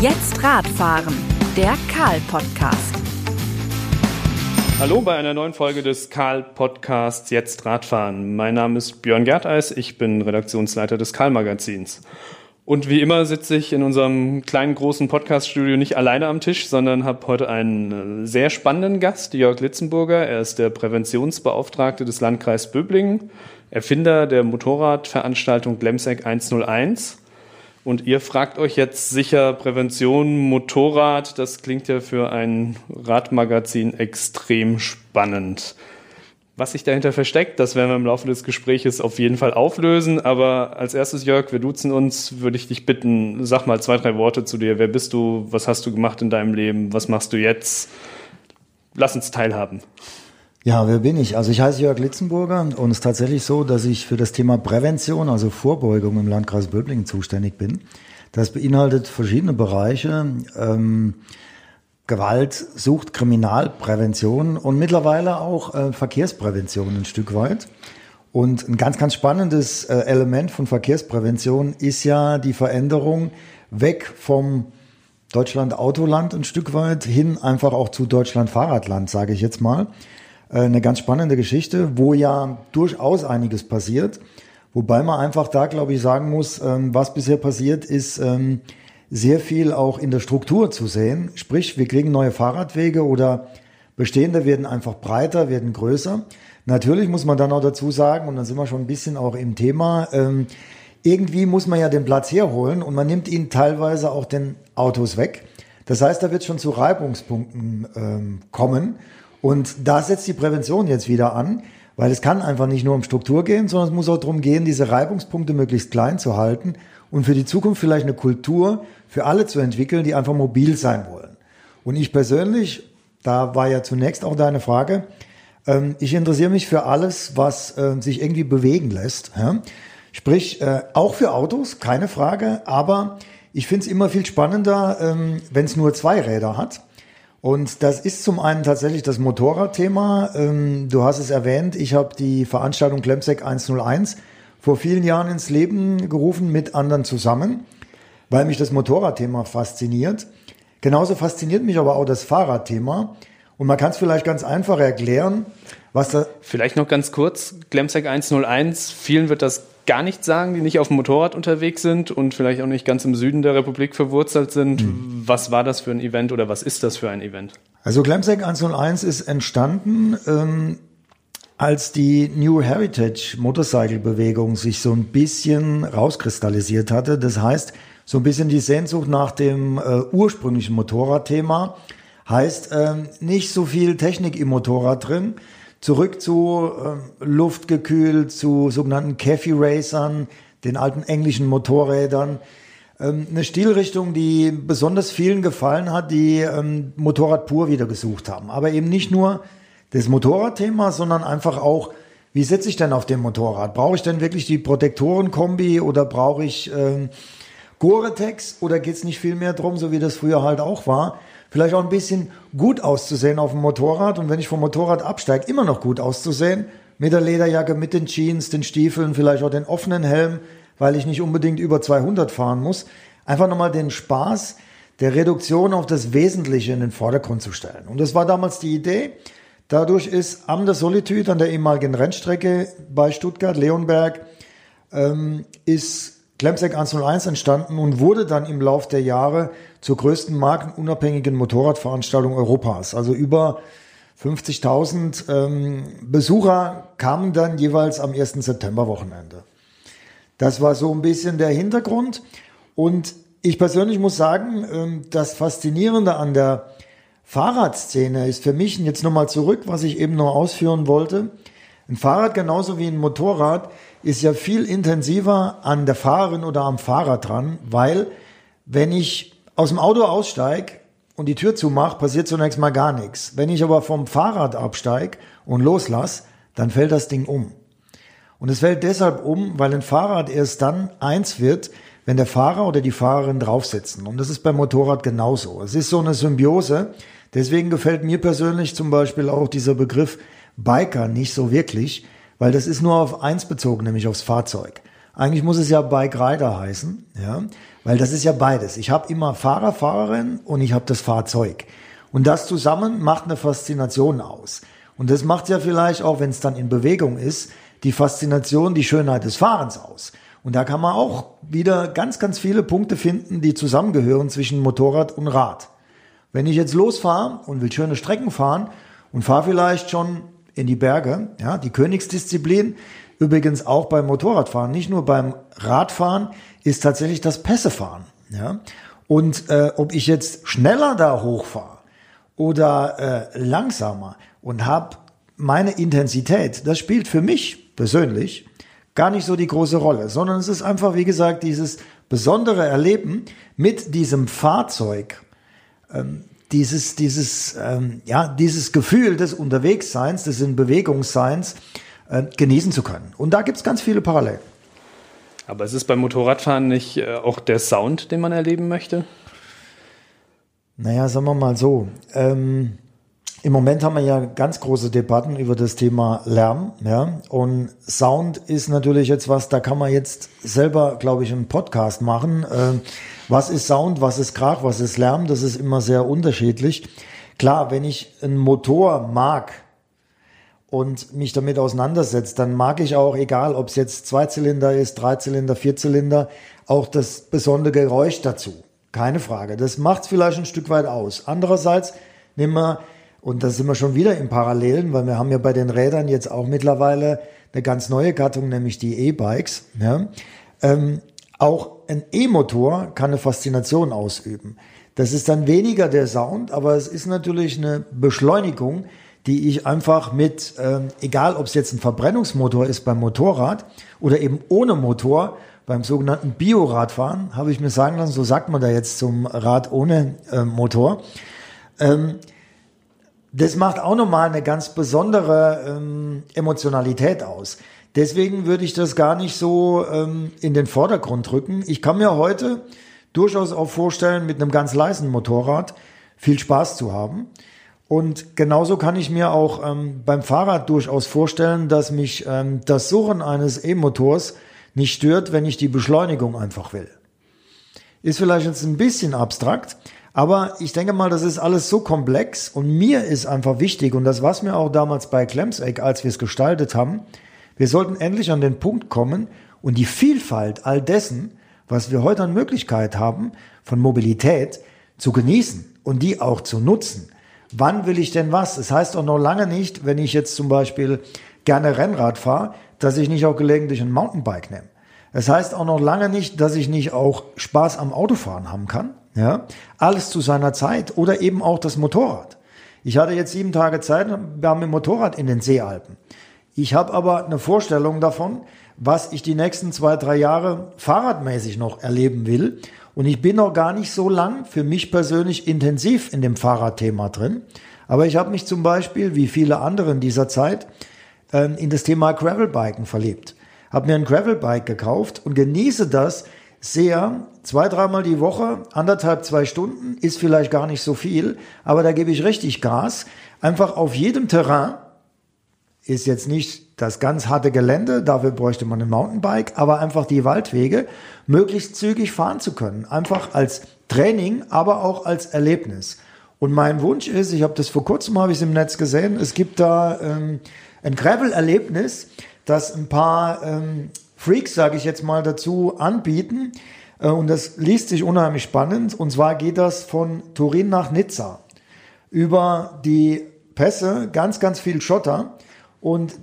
Jetzt Radfahren, der Karl-Podcast. Hallo bei einer neuen Folge des Karl-Podcasts Jetzt Radfahren. Mein Name ist Björn Gerteis, ich bin Redaktionsleiter des Karl-Magazins. Und wie immer sitze ich in unserem kleinen, großen Podcast-Studio nicht alleine am Tisch, sondern habe heute einen äh, sehr spannenden Gast, Jörg Litzenburger. Er ist der Präventionsbeauftragte des Landkreis Böblingen, Erfinder der Motorradveranstaltung Glemsec 101 und ihr fragt euch jetzt sicher Prävention, Motorrad, das klingt ja für ein Radmagazin extrem spannend. Was sich dahinter versteckt, das werden wir im Laufe des Gespräches auf jeden Fall auflösen. Aber als erstes, Jörg, wir duzen uns, würde ich dich bitten, sag mal zwei, drei Worte zu dir. Wer bist du? Was hast du gemacht in deinem Leben? Was machst du jetzt? Lass uns teilhaben. Ja, wer bin ich? Also ich heiße Jörg Litzenburger und es ist tatsächlich so, dass ich für das Thema Prävention, also Vorbeugung im Landkreis Böblingen zuständig bin. Das beinhaltet verschiedene Bereiche. Ähm, Gewalt, Sucht, Kriminalprävention und mittlerweile auch äh, Verkehrsprävention ein Stück weit. Und ein ganz, ganz spannendes äh, Element von Verkehrsprävention ist ja die Veränderung weg vom Deutschland Autoland ein Stück weit hin einfach auch zu Deutschland Fahrradland, sage ich jetzt mal. Äh, eine ganz spannende Geschichte, wo ja durchaus einiges passiert. Wobei man einfach da, glaube ich, sagen muss, ähm, was bisher passiert, ist ähm, sehr viel auch in der Struktur zu sehen. Sprich, wir kriegen neue Fahrradwege oder bestehende werden einfach breiter, werden größer. Natürlich muss man dann auch dazu sagen, und dann sind wir schon ein bisschen auch im Thema, ähm, irgendwie muss man ja den Platz herholen und man nimmt ihnen teilweise auch den Autos weg. Das heißt, da wird schon zu Reibungspunkten kommen. Und da setzt die Prävention jetzt wieder an, weil es kann einfach nicht nur um Struktur gehen, sondern es muss auch darum gehen, diese Reibungspunkte möglichst klein zu halten und für die Zukunft vielleicht eine Kultur für alle zu entwickeln, die einfach mobil sein wollen. Und ich persönlich, da war ja zunächst auch deine Frage, ähm, ich interessiere mich für alles, was äh, sich irgendwie bewegen lässt. Sprich, äh, auch für Autos, keine Frage, aber ich finde es immer viel spannender, ähm, wenn es nur zwei Räder hat. Und das ist zum einen tatsächlich das Motorradthema. Ähm, du hast es erwähnt, ich habe die Veranstaltung Klemsec 101 vor vielen Jahren ins Leben gerufen mit anderen zusammen, weil mich das Motorradthema fasziniert. Genauso fasziniert mich aber auch das Fahrradthema. Und man kann es vielleicht ganz einfach erklären, was da. Vielleicht noch ganz kurz, Glemsec 101, vielen wird das gar nichts sagen, die nicht auf dem Motorrad unterwegs sind und vielleicht auch nicht ganz im Süden der Republik verwurzelt sind. Mhm. Was war das für ein Event oder was ist das für ein Event? Also Glamsec 101 ist entstanden, ähm, als die New Heritage Motorcycle-Bewegung sich so ein bisschen rauskristallisiert hatte. Das heißt, so ein bisschen die Sehnsucht nach dem äh, ursprünglichen Motorradthema heißt ähm, nicht so viel Technik im Motorrad drin, Zurück zu äh, luftgekühlt, zu sogenannten Cafe Racern, den alten englischen Motorrädern. Ähm, eine Stilrichtung, die besonders vielen gefallen hat, die ähm, Motorrad pur wieder gesucht haben. Aber eben nicht nur das Motorradthema, sondern einfach auch, wie setze ich denn auf dem Motorrad? Brauche ich denn wirklich die Protektorenkombi oder brauche ich ähm, Gore-Tex oder geht es nicht viel mehr drum, so wie das früher halt auch war, vielleicht auch ein bisschen gut auszusehen auf dem Motorrad und wenn ich vom Motorrad absteige, immer noch gut auszusehen, mit der Lederjacke, mit den Jeans, den Stiefeln, vielleicht auch den offenen Helm, weil ich nicht unbedingt über 200 fahren muss. Einfach nochmal den Spaß der Reduktion auf das Wesentliche in den Vordergrund zu stellen. Und das war damals die Idee. Dadurch ist am der Solitude, an der ehemaligen Rennstrecke bei Stuttgart, Leonberg, ähm, ist Klemsek 101 entstanden und wurde dann im Lauf der Jahre zur größten markenunabhängigen Motorradveranstaltung Europas. Also über 50.000 ähm, Besucher kamen dann jeweils am 1. September-Wochenende. Das war so ein bisschen der Hintergrund. Und ich persönlich muss sagen, ähm, das Faszinierende an der Fahrradszene ist für mich, jetzt nochmal zurück, was ich eben noch ausführen wollte, ein Fahrrad genauso wie ein Motorrad ist ja viel intensiver an der Fahrerin oder am Fahrer dran, weil wenn ich aus dem Auto aussteige und die Tür zumache, passiert zunächst mal gar nichts. Wenn ich aber vom Fahrrad absteige und loslasse, dann fällt das Ding um. Und es fällt deshalb um, weil ein Fahrrad erst dann eins wird, wenn der Fahrer oder die Fahrerin draufsitzen. Und das ist beim Motorrad genauso. Es ist so eine Symbiose. Deswegen gefällt mir persönlich zum Beispiel auch dieser Begriff Biker nicht so wirklich, weil das ist nur auf eins bezogen, nämlich aufs Fahrzeug. Eigentlich muss es ja Bike Rider heißen, ja, weil das ist ja beides. Ich habe immer Fahrer, Fahrerin und ich habe das Fahrzeug. Und das zusammen macht eine Faszination aus. Und das macht ja vielleicht auch, wenn es dann in Bewegung ist, die Faszination, die Schönheit des Fahrens aus. Und da kann man auch wieder ganz, ganz viele Punkte finden, die zusammengehören zwischen Motorrad und Rad. Wenn ich jetzt losfahre und will schöne Strecken fahren und fahre vielleicht schon in die Berge, ja, die Königsdisziplin, übrigens auch beim Motorradfahren, nicht nur beim Radfahren, ist tatsächlich das Pässefahren. Ja. Und äh, ob ich jetzt schneller da hochfahre oder äh, langsamer und habe meine Intensität, das spielt für mich persönlich gar nicht so die große Rolle, sondern es ist einfach, wie gesagt, dieses besondere Erleben mit diesem Fahrzeug, ähm, dieses, dieses, ähm, ja, dieses Gefühl des Unterwegsseins, des in Bewegungsseins äh, genießen zu können. Und da gibt es ganz viele Parallelen. Aber es ist beim Motorradfahren nicht äh, auch der Sound, den man erleben möchte? Naja, sagen wir mal so. Ähm, im Moment haben wir ja ganz große Debatten über das Thema Lärm, ja. Und Sound ist natürlich jetzt was, da kann man jetzt selber, glaube ich, einen Podcast machen. Äh, was ist Sound, was ist Krach, was ist Lärm? Das ist immer sehr unterschiedlich. Klar, wenn ich einen Motor mag und mich damit auseinandersetze, dann mag ich auch, egal ob es jetzt Zweizylinder ist, Dreizylinder, Vierzylinder, auch das besondere Geräusch dazu. Keine Frage. Das macht es vielleicht ein Stück weit aus. Andererseits nehmen wir und da sind wir schon wieder im Parallelen, weil wir haben ja bei den Rädern jetzt auch mittlerweile eine ganz neue Gattung, nämlich die E-Bikes. Ja. Ähm, auch ein E-Motor kann eine Faszination ausüben. Das ist dann weniger der Sound, aber es ist natürlich eine Beschleunigung, die ich einfach mit, ähm, egal ob es jetzt ein Verbrennungsmotor ist beim Motorrad oder eben ohne Motor, beim sogenannten Bioradfahren, habe ich mir sagen lassen, so sagt man da jetzt zum Rad ohne äh, Motor. Ähm, das macht auch nochmal eine ganz besondere ähm, Emotionalität aus. Deswegen würde ich das gar nicht so ähm, in den Vordergrund rücken. Ich kann mir heute durchaus auch vorstellen, mit einem ganz leisen Motorrad viel Spaß zu haben. Und genauso kann ich mir auch ähm, beim Fahrrad durchaus vorstellen, dass mich ähm, das Suchen eines E-Motors nicht stört, wenn ich die Beschleunigung einfach will. Ist vielleicht jetzt ein bisschen abstrakt, aber ich denke mal, das ist alles so komplex und mir ist einfach wichtig und das war es mir auch damals bei Clemseck, als wir es gestaltet haben. Wir sollten endlich an den Punkt kommen und die Vielfalt all dessen, was wir heute an Möglichkeit haben, von Mobilität zu genießen und die auch zu nutzen. Wann will ich denn was? Es das heißt auch noch lange nicht, wenn ich jetzt zum Beispiel gerne Rennrad fahre, dass ich nicht auch gelegentlich ein Mountainbike nehme. Es das heißt auch noch lange nicht, dass ich nicht auch Spaß am Autofahren haben kann. Ja, alles zu seiner Zeit oder eben auch das Motorrad. Ich hatte jetzt sieben Tage Zeit, wir haben dem Motorrad in den Seealpen. Ich habe aber eine Vorstellung davon, was ich die nächsten zwei, drei Jahre fahrradmäßig noch erleben will. Und ich bin noch gar nicht so lang für mich persönlich intensiv in dem Fahrradthema drin. Aber ich habe mich zum Beispiel, wie viele andere in dieser Zeit, ähm, in das Thema Gravelbiken verliebt. Habe mir ein Gravelbike gekauft und genieße das, sehr, zwei, dreimal die Woche, anderthalb, zwei Stunden, ist vielleicht gar nicht so viel, aber da gebe ich richtig Gas. Einfach auf jedem Terrain ist jetzt nicht das ganz harte Gelände, dafür bräuchte man ein Mountainbike, aber einfach die Waldwege möglichst zügig fahren zu können. Einfach als Training, aber auch als Erlebnis. Und mein Wunsch ist, ich habe das vor kurzem, habe ich es im Netz gesehen, es gibt da ähm, ein Gravel-Erlebnis, das ein paar ähm, Freaks, sage ich jetzt mal dazu, anbieten. Äh, und das liest sich unheimlich spannend. Und zwar geht das von Turin nach Nizza über die Pässe, ganz, ganz viel Schotter. Und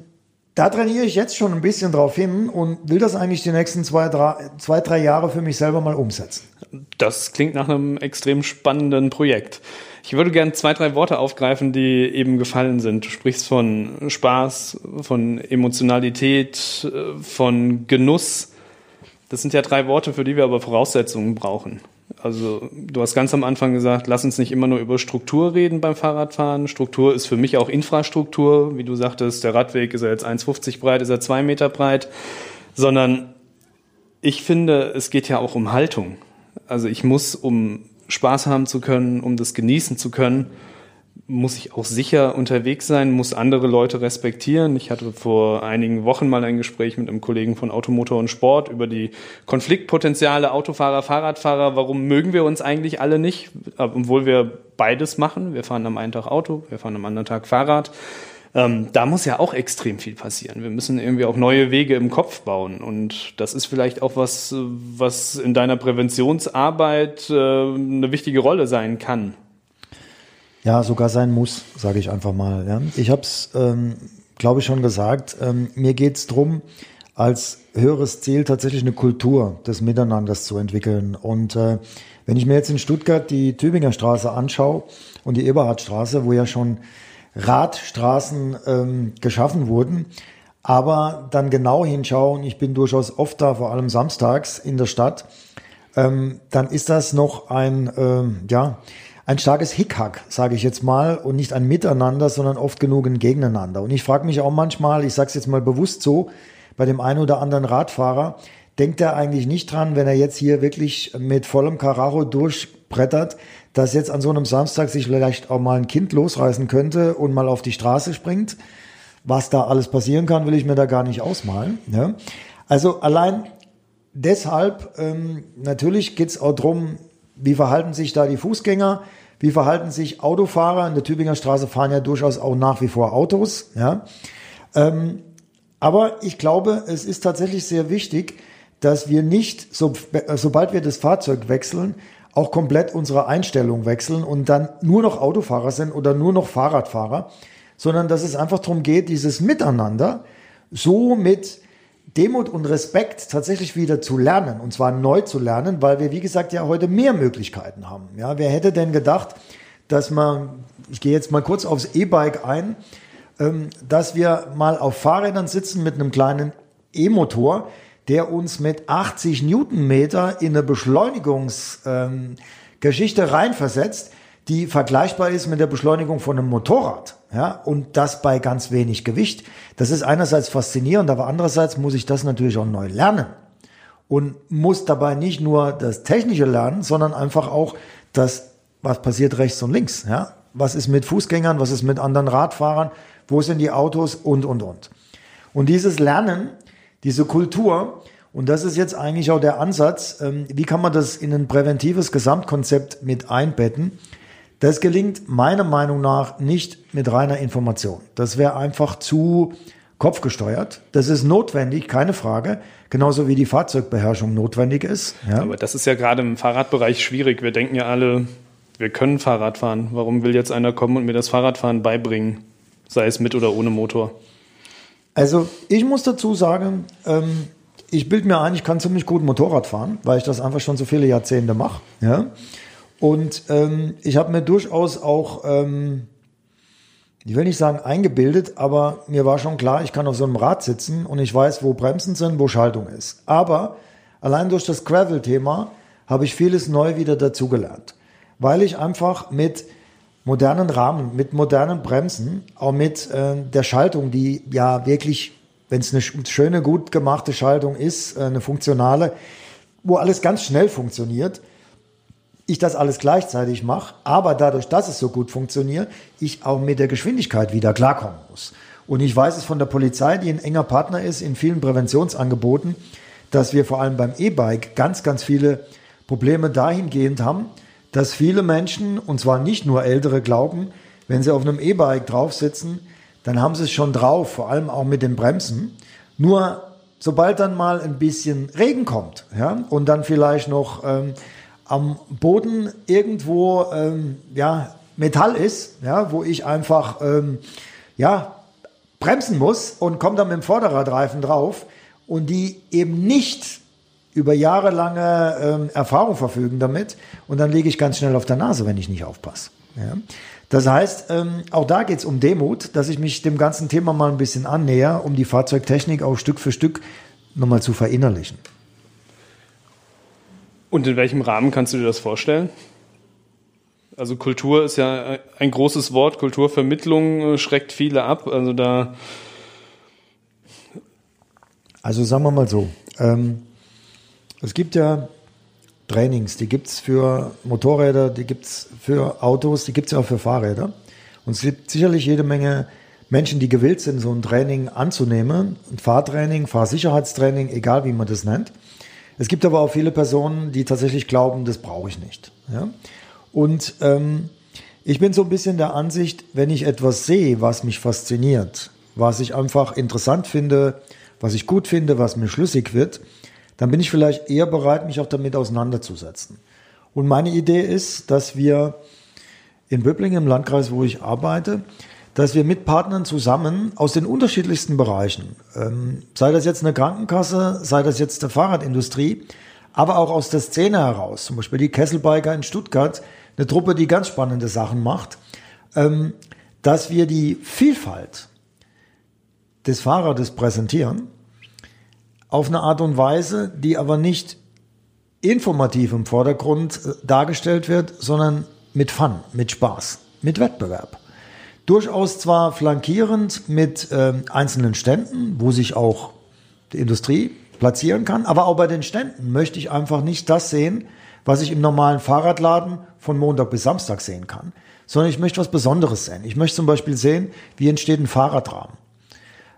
da trainiere ich jetzt schon ein bisschen drauf hin und will das eigentlich die nächsten zwei drei, zwei, drei Jahre für mich selber mal umsetzen. Das klingt nach einem extrem spannenden Projekt. Ich würde gerne zwei, drei Worte aufgreifen, die eben gefallen sind. Du sprichst von Spaß, von Emotionalität, von Genuss. Das sind ja drei Worte, für die wir aber Voraussetzungen brauchen. Also du hast ganz am Anfang gesagt, lass uns nicht immer nur über Struktur reden beim Fahrradfahren. Struktur ist für mich auch Infrastruktur. Wie du sagtest, der Radweg ist ja jetzt 1,50 breit, ist er zwei Meter breit. Sondern ich finde, es geht ja auch um Haltung. Also ich muss, um Spaß haben zu können, um das genießen zu können, muss ich auch sicher unterwegs sein, muss andere Leute respektieren. Ich hatte vor einigen Wochen mal ein Gespräch mit einem Kollegen von Automotor und Sport über die Konfliktpotenziale Autofahrer, Fahrradfahrer. Warum mögen wir uns eigentlich alle nicht, obwohl wir beides machen? Wir fahren am einen Tag Auto, wir fahren am anderen Tag Fahrrad. Ähm, da muss ja auch extrem viel passieren. Wir müssen irgendwie auch neue Wege im Kopf bauen. Und das ist vielleicht auch was, was in deiner Präventionsarbeit äh, eine wichtige Rolle sein kann. Ja, sogar sein muss, sage ich einfach mal. Ja. Ich habe es, ähm, glaube ich, schon gesagt. Ähm, mir geht es darum, als höheres Ziel tatsächlich eine Kultur des Miteinanders zu entwickeln. Und äh, wenn ich mir jetzt in Stuttgart die Tübinger Straße anschaue und die Eberhardstraße, wo ja schon Radstraßen ähm, geschaffen wurden, aber dann genau hinschaue, und ich bin durchaus oft da, vor allem samstags in der Stadt, ähm, dann ist das noch ein, ähm, ja, ein starkes Hickhack, sage ich jetzt mal, und nicht ein Miteinander, sondern oft genug ein Gegeneinander. Und ich frage mich auch manchmal, ich sage es jetzt mal bewusst so, bei dem einen oder anderen Radfahrer, denkt er eigentlich nicht dran, wenn er jetzt hier wirklich mit vollem Karacho durchbrettert, dass jetzt an so einem Samstag sich vielleicht auch mal ein Kind losreißen könnte und mal auf die Straße springt. Was da alles passieren kann, will ich mir da gar nicht ausmalen. Ja? Also allein deshalb, ähm, natürlich geht's auch drum, wie verhalten sich da die Fußgänger? Wie verhalten sich Autofahrer? In der Tübinger Straße fahren ja durchaus auch nach wie vor Autos. Ja? Ähm, aber ich glaube, es ist tatsächlich sehr wichtig, dass wir nicht, so, sobald wir das Fahrzeug wechseln, auch komplett unsere Einstellung wechseln und dann nur noch Autofahrer sind oder nur noch Fahrradfahrer, sondern dass es einfach darum geht, dieses Miteinander so mit Demut und Respekt tatsächlich wieder zu lernen und zwar neu zu lernen, weil wir, wie gesagt, ja heute mehr Möglichkeiten haben. Ja, wer hätte denn gedacht, dass man, ich gehe jetzt mal kurz aufs E-Bike ein, ähm, dass wir mal auf Fahrrädern sitzen mit einem kleinen E-Motor, der uns mit 80 Newtonmeter in eine Beschleunigungsgeschichte ähm, reinversetzt, die vergleichbar ist mit der Beschleunigung von einem Motorrad. Ja, und das bei ganz wenig Gewicht. Das ist einerseits faszinierend, aber andererseits muss ich das natürlich auch neu lernen. Und muss dabei nicht nur das Technische lernen, sondern einfach auch das, was passiert rechts und links. Ja? Was ist mit Fußgängern, was ist mit anderen Radfahrern, wo sind die Autos und, und, und. Und dieses Lernen, diese Kultur, und das ist jetzt eigentlich auch der Ansatz, ähm, wie kann man das in ein präventives Gesamtkonzept mit einbetten, das gelingt meiner Meinung nach nicht mit reiner Information. Das wäre einfach zu kopfgesteuert. Das ist notwendig, keine Frage. Genauso wie die Fahrzeugbeherrschung notwendig ist. Ja. Aber das ist ja gerade im Fahrradbereich schwierig. Wir denken ja alle, wir können Fahrrad fahren. Warum will jetzt einer kommen und mir das Fahrradfahren beibringen? Sei es mit oder ohne Motor. Also ich muss dazu sagen, ähm, ich bilde mir ein, ich kann ziemlich gut Motorrad fahren, weil ich das einfach schon so viele Jahrzehnte mache. Ja? Und ähm, ich habe mir durchaus auch, ähm, ich will nicht sagen eingebildet, aber mir war schon klar, ich kann auf so einem Rad sitzen und ich weiß, wo Bremsen sind, wo Schaltung ist. Aber allein durch das Gravel-Thema habe ich vieles neu wieder dazugelernt, weil ich einfach mit modernen Rahmen, mit modernen Bremsen, auch mit äh, der Schaltung, die ja wirklich, wenn es eine schöne, gut gemachte Schaltung ist, äh, eine funktionale, wo alles ganz schnell funktioniert, ich das alles gleichzeitig mache, aber dadurch, dass es so gut funktioniert, ich auch mit der Geschwindigkeit wieder klarkommen muss. Und ich weiß es von der Polizei, die ein enger Partner ist in vielen Präventionsangeboten, dass wir vor allem beim E-Bike ganz, ganz viele Probleme dahingehend haben, dass viele Menschen, und zwar nicht nur Ältere, glauben, wenn sie auf einem E-Bike drauf sitzen, dann haben sie es schon drauf, vor allem auch mit den Bremsen. Nur sobald dann mal ein bisschen Regen kommt, ja, und dann vielleicht noch ähm, am Boden irgendwo ähm, ja, Metall ist, ja, wo ich einfach ähm, ja, bremsen muss und komme dann mit dem Vorderradreifen drauf und die eben nicht über jahrelange ähm, Erfahrung verfügen damit und dann liege ich ganz schnell auf der Nase, wenn ich nicht aufpasse. Ja. Das heißt, ähm, auch da geht es um Demut, dass ich mich dem ganzen Thema mal ein bisschen annäher, um die Fahrzeugtechnik auch Stück für Stück nochmal zu verinnerlichen. Und in welchem Rahmen kannst du dir das vorstellen? Also Kultur ist ja ein großes Wort, Kulturvermittlung äh, schreckt viele ab. Also da. Also sagen wir mal so, ähm, es gibt ja Trainings, die gibt es für Motorräder, die gibt es für Autos, die gibt es ja auch für Fahrräder. Und es gibt sicherlich jede Menge Menschen, die gewillt sind, so ein Training anzunehmen, ein Fahrtraining, Fahrsicherheitstraining, egal wie man das nennt. Es gibt aber auch viele Personen, die tatsächlich glauben, das brauche ich nicht. Ja? Und ähm, ich bin so ein bisschen der Ansicht, wenn ich etwas sehe, was mich fasziniert, was ich einfach interessant finde, was ich gut finde, was mir schlüssig wird, dann bin ich vielleicht eher bereit, mich auch damit auseinanderzusetzen. Und meine Idee ist, dass wir in Böblingen, im Landkreis, wo ich arbeite, dass wir mit Partnern zusammen aus den unterschiedlichsten Bereichen, ähm, sei das jetzt eine Krankenkasse, sei das jetzt der Fahrradindustrie, aber auch aus der Szene heraus, zum Beispiel die Kesselbiker in Stuttgart, eine Truppe, die ganz spannende Sachen macht, ähm, dass wir die Vielfalt des Fahrrades präsentieren, auf eine Art und Weise, die aber nicht informativ im Vordergrund äh, dargestellt wird, sondern mit Fun, mit Spaß, mit Wettbewerb. Durchaus zwar flankierend mit äh, einzelnen Ständen, wo sich auch die Industrie platzieren kann, aber auch bei den Ständen möchte ich einfach nicht das sehen, was ich im normalen Fahrradladen von Montag bis Samstag sehen kann, sondern ich möchte was Besonderes sehen. Ich möchte zum Beispiel sehen, wie entsteht ein Fahrradrahmen.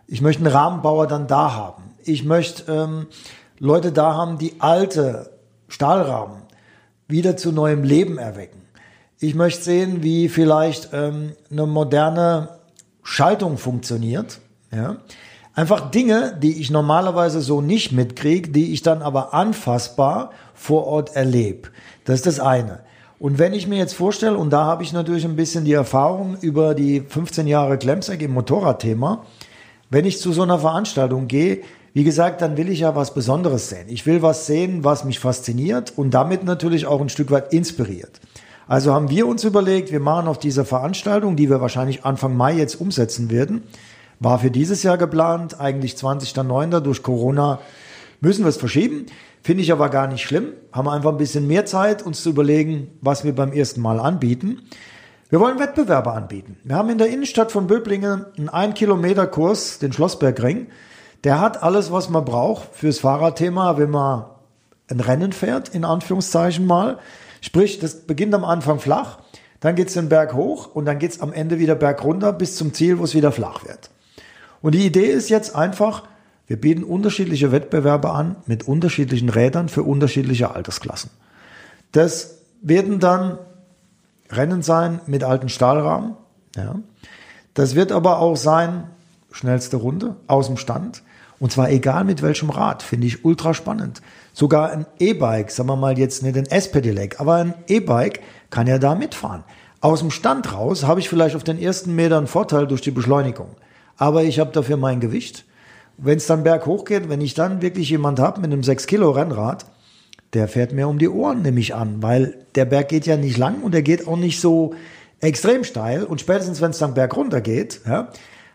Ich möchte einen Rahmenbauer dann da haben. Ich möchte ähm, Leute da haben, die alte Stahlrahmen wieder zu neuem Leben erwecken. Ich möchte sehen, wie vielleicht ähm, eine moderne Schaltung funktioniert. Ja? Einfach Dinge, die ich normalerweise so nicht mitkriege, die ich dann aber anfassbar vor Ort erlebe. Das ist das eine. Und wenn ich mir jetzt vorstelle, und da habe ich natürlich ein bisschen die Erfahrung über die 15 Jahre Klemsek im Motorradthema, wenn ich zu so einer Veranstaltung gehe, wie gesagt, dann will ich ja was Besonderes sehen. Ich will was sehen, was mich fasziniert und damit natürlich auch ein Stück weit inspiriert. Also haben wir uns überlegt, wir machen auf dieser Veranstaltung, die wir wahrscheinlich Anfang Mai jetzt umsetzen werden, war für dieses Jahr geplant, eigentlich 20.09. durch Corona müssen wir es verschieben. Finde ich aber gar nicht schlimm. Haben wir einfach ein bisschen mehr Zeit, uns zu überlegen, was wir beim ersten Mal anbieten. Wir wollen Wettbewerbe anbieten. Wir haben in der Innenstadt von Böblingen einen 1 Kilometer Kurs, den Schlossbergring. Der hat alles, was man braucht fürs Fahrradthema, wenn man ein Rennen fährt, in Anführungszeichen mal. Sprich, das beginnt am Anfang flach, dann geht es den Berg hoch und dann geht es am Ende wieder berg runter bis zum Ziel, wo es wieder flach wird. Und die Idee ist jetzt einfach, wir bieten unterschiedliche Wettbewerbe an mit unterschiedlichen Rädern für unterschiedliche Altersklassen. Das werden dann Rennen sein mit alten Stahlrahmen. Ja. Das wird aber auch sein, schnellste Runde aus dem Stand. Und zwar egal mit welchem Rad, finde ich ultra spannend. Sogar ein E-Bike, sagen wir mal jetzt nicht ein S-Pedelec, aber ein E-Bike kann ja da mitfahren. Aus dem Stand raus habe ich vielleicht auf den ersten Metern Vorteil durch die Beschleunigung. Aber ich habe dafür mein Gewicht. Wenn es dann berghoch geht, wenn ich dann wirklich jemand habe mit einem 6 Kilo Rennrad, der fährt mir um die Ohren, nehme ich an, weil der Berg geht ja nicht lang und der geht auch nicht so extrem steil und spätestens wenn es dann bergunter geht, ja,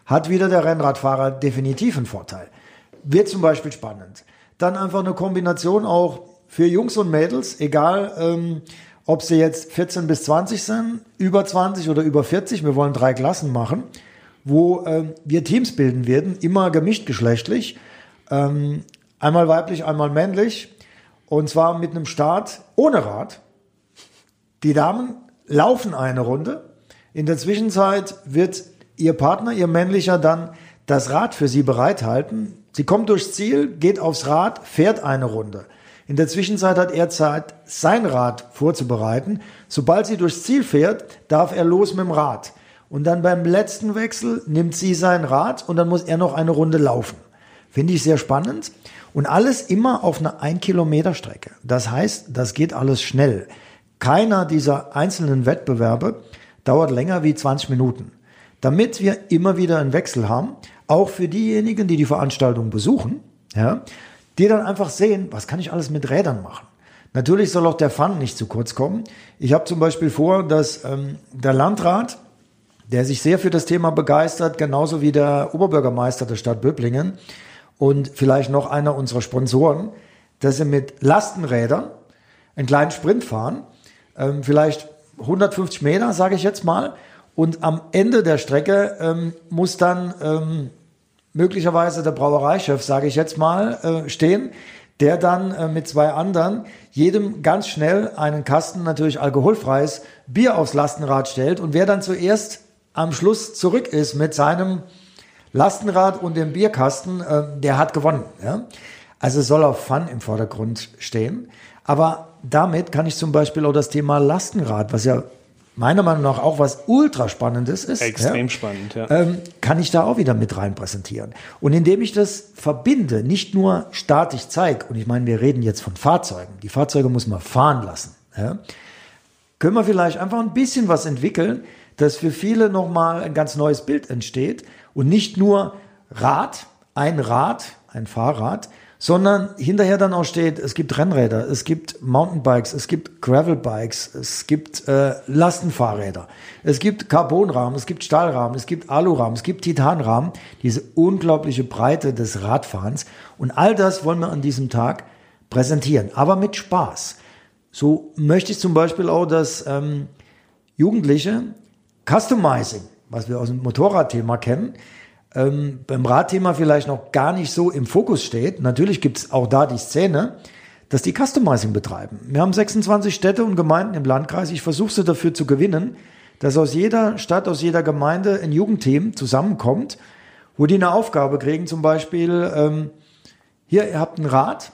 hat wieder der Rennradfahrer definitiv einen Vorteil. Wird zum Beispiel spannend. Dann einfach eine Kombination auch für Jungs und Mädels, egal ähm, ob sie jetzt 14 bis 20 sind, über 20 oder über 40. Wir wollen drei Klassen machen, wo ähm, wir Teams bilden werden, immer gemischt geschlechtlich. Ähm, einmal weiblich, einmal männlich. Und zwar mit einem Start ohne Rad. Die Damen laufen eine Runde. In der Zwischenzeit wird ihr Partner, ihr männlicher, dann das Rad für sie bereithalten. Sie kommt durchs Ziel, geht aufs Rad, fährt eine Runde. In der Zwischenzeit hat er Zeit, sein Rad vorzubereiten. Sobald sie durchs Ziel fährt, darf er los mit dem Rad. Und dann beim letzten Wechsel nimmt sie sein Rad und dann muss er noch eine Runde laufen. Finde ich sehr spannend. Und alles immer auf einer 1 Kilometer Strecke. Das heißt, das geht alles schnell. Keiner dieser einzelnen Wettbewerbe dauert länger wie 20 Minuten. Damit wir immer wieder einen Wechsel haben, auch für diejenigen, die die Veranstaltung besuchen, ja, die dann einfach sehen, was kann ich alles mit Rädern machen. Natürlich soll auch der Fun nicht zu kurz kommen. Ich habe zum Beispiel vor, dass ähm, der Landrat, der sich sehr für das Thema begeistert, genauso wie der Oberbürgermeister der Stadt Böblingen und vielleicht noch einer unserer Sponsoren, dass sie mit Lastenrädern einen kleinen Sprint fahren, ähm, vielleicht 150 Meter, sage ich jetzt mal, und am Ende der Strecke ähm, muss dann ähm, möglicherweise der Brauereichef, sage ich jetzt mal, äh, stehen, der dann äh, mit zwei anderen jedem ganz schnell einen Kasten natürlich alkoholfreies Bier aufs Lastenrad stellt und wer dann zuerst am Schluss zurück ist mit seinem Lastenrad und dem Bierkasten, äh, der hat gewonnen. Ja? Also soll auch Fun im Vordergrund stehen. Aber damit kann ich zum Beispiel auch das Thema Lastenrad, was ja meiner Meinung nach auch was ultra spannendes ist. Extrem ja, spannend, ja. Ähm, kann ich da auch wieder mit rein präsentieren. Und indem ich das verbinde, nicht nur statisch zeige, und ich meine, wir reden jetzt von Fahrzeugen, die Fahrzeuge muss man fahren lassen, ja, können wir vielleicht einfach ein bisschen was entwickeln, dass für viele nochmal ein ganz neues Bild entsteht und nicht nur Rad, ein Rad, ein Fahrrad, sondern hinterher dann auch steht, es gibt Rennräder, es gibt Mountainbikes, es gibt Gravelbikes, es gibt äh, Lastenfahrräder, es gibt Carbonrahmen, es gibt Stahlrahmen, es gibt Alurahmen, es gibt Titanrahmen, diese unglaubliche Breite des Radfahrens und all das wollen wir an diesem Tag präsentieren, aber mit Spaß. So möchte ich zum Beispiel auch, dass ähm, Jugendliche Customizing, was wir aus dem Motorradthema kennen, ähm, beim Radthema vielleicht noch gar nicht so im Fokus steht. Natürlich gibt es auch da die Szene, dass die Customizing betreiben. Wir haben 26 Städte und Gemeinden im Landkreis. Ich versuche sie dafür zu gewinnen, dass aus jeder Stadt, aus jeder Gemeinde ein Jugendteam zusammenkommt, wo die eine Aufgabe kriegen, zum Beispiel, ähm, hier, ihr habt ein Rad,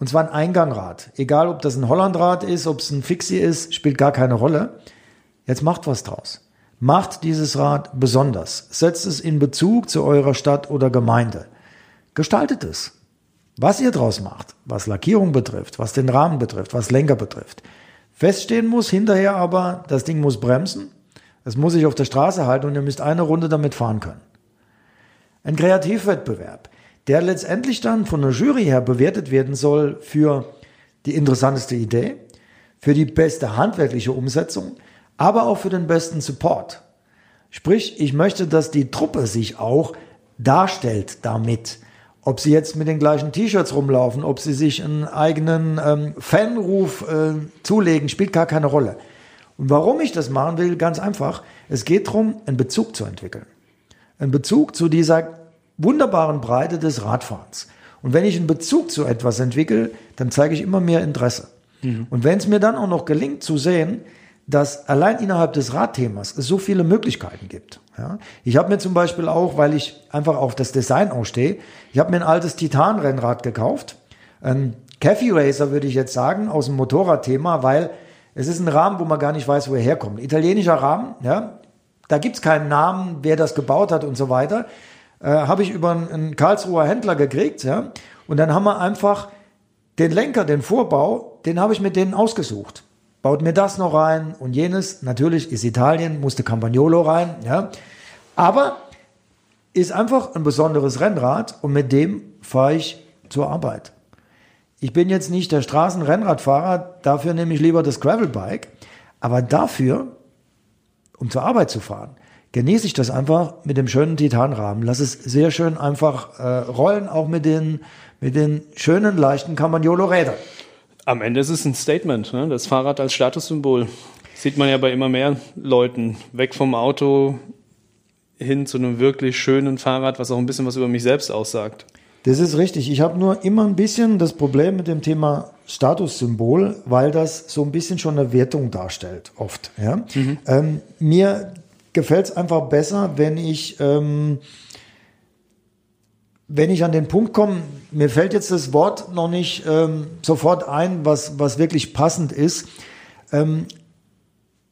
und zwar ein Eingangrad. Egal, ob das ein Hollandrad ist, ob es ein Fixie ist, spielt gar keine Rolle. Jetzt macht was draus. Macht dieses Rad besonders. Setzt es in Bezug zu eurer Stadt oder Gemeinde. Gestaltet es. Was ihr draus macht, was Lackierung betrifft, was den Rahmen betrifft, was Lenker betrifft. Feststehen muss hinterher aber, das Ding muss bremsen, es muss sich auf der Straße halten und ihr müsst eine Runde damit fahren können. Ein Kreativwettbewerb, der letztendlich dann von der Jury her bewertet werden soll für die interessanteste Idee, für die beste handwerkliche Umsetzung, aber auch für den besten Support. Sprich, ich möchte, dass die Truppe sich auch darstellt damit. Ob sie jetzt mit den gleichen T-Shirts rumlaufen, ob sie sich einen eigenen ähm, Fanruf äh, zulegen, spielt gar keine Rolle. Und warum ich das machen will, ganz einfach. Es geht darum, einen Bezug zu entwickeln. Einen Bezug zu dieser wunderbaren Breite des Radfahrens. Und wenn ich einen Bezug zu etwas entwickle, dann zeige ich immer mehr Interesse. Mhm. Und wenn es mir dann auch noch gelingt zu sehen, dass allein innerhalb des Radthemas es so viele Möglichkeiten gibt. Ja? Ich habe mir zum Beispiel auch, weil ich einfach auf das Design ausstehe, ich habe mir ein altes Titan-Rennrad gekauft. Ein Cafe Racer würde ich jetzt sagen, aus dem Motorradthema, weil es ist ein Rahmen, wo man gar nicht weiß, wo er herkommt. Italienischer Rahmen, ja, da gibt's keinen Namen, wer das gebaut hat und so weiter. Äh, habe ich über einen, einen Karlsruher Händler gekriegt, ja. Und dann haben wir einfach den Lenker, den Vorbau, den habe ich mit denen ausgesucht baut mir das noch rein und jenes. Natürlich ist Italien, musste Campagnolo rein, ja. Aber ist einfach ein besonderes Rennrad und mit dem fahre ich zur Arbeit. Ich bin jetzt nicht der Straßenrennradfahrer, dafür nehme ich lieber das Gravelbike, aber dafür, um zur Arbeit zu fahren, genieße ich das einfach mit dem schönen Titanrahmen. Lass es sehr schön einfach äh, rollen, auch mit den, mit den schönen, leichten Campagnolo-Rädern. Am Ende ist es ein Statement, ne? das Fahrrad als Statussymbol. Sieht man ja bei immer mehr Leuten. Weg vom Auto hin zu einem wirklich schönen Fahrrad, was auch ein bisschen was über mich selbst aussagt. Das ist richtig. Ich habe nur immer ein bisschen das Problem mit dem Thema Statussymbol, weil das so ein bisschen schon eine Wertung darstellt, oft. Ja? Mhm. Ähm, mir gefällt es einfach besser, wenn ich ähm, wenn ich an den Punkt komme, mir fällt jetzt das Wort noch nicht ähm, sofort ein, was, was wirklich passend ist, ähm,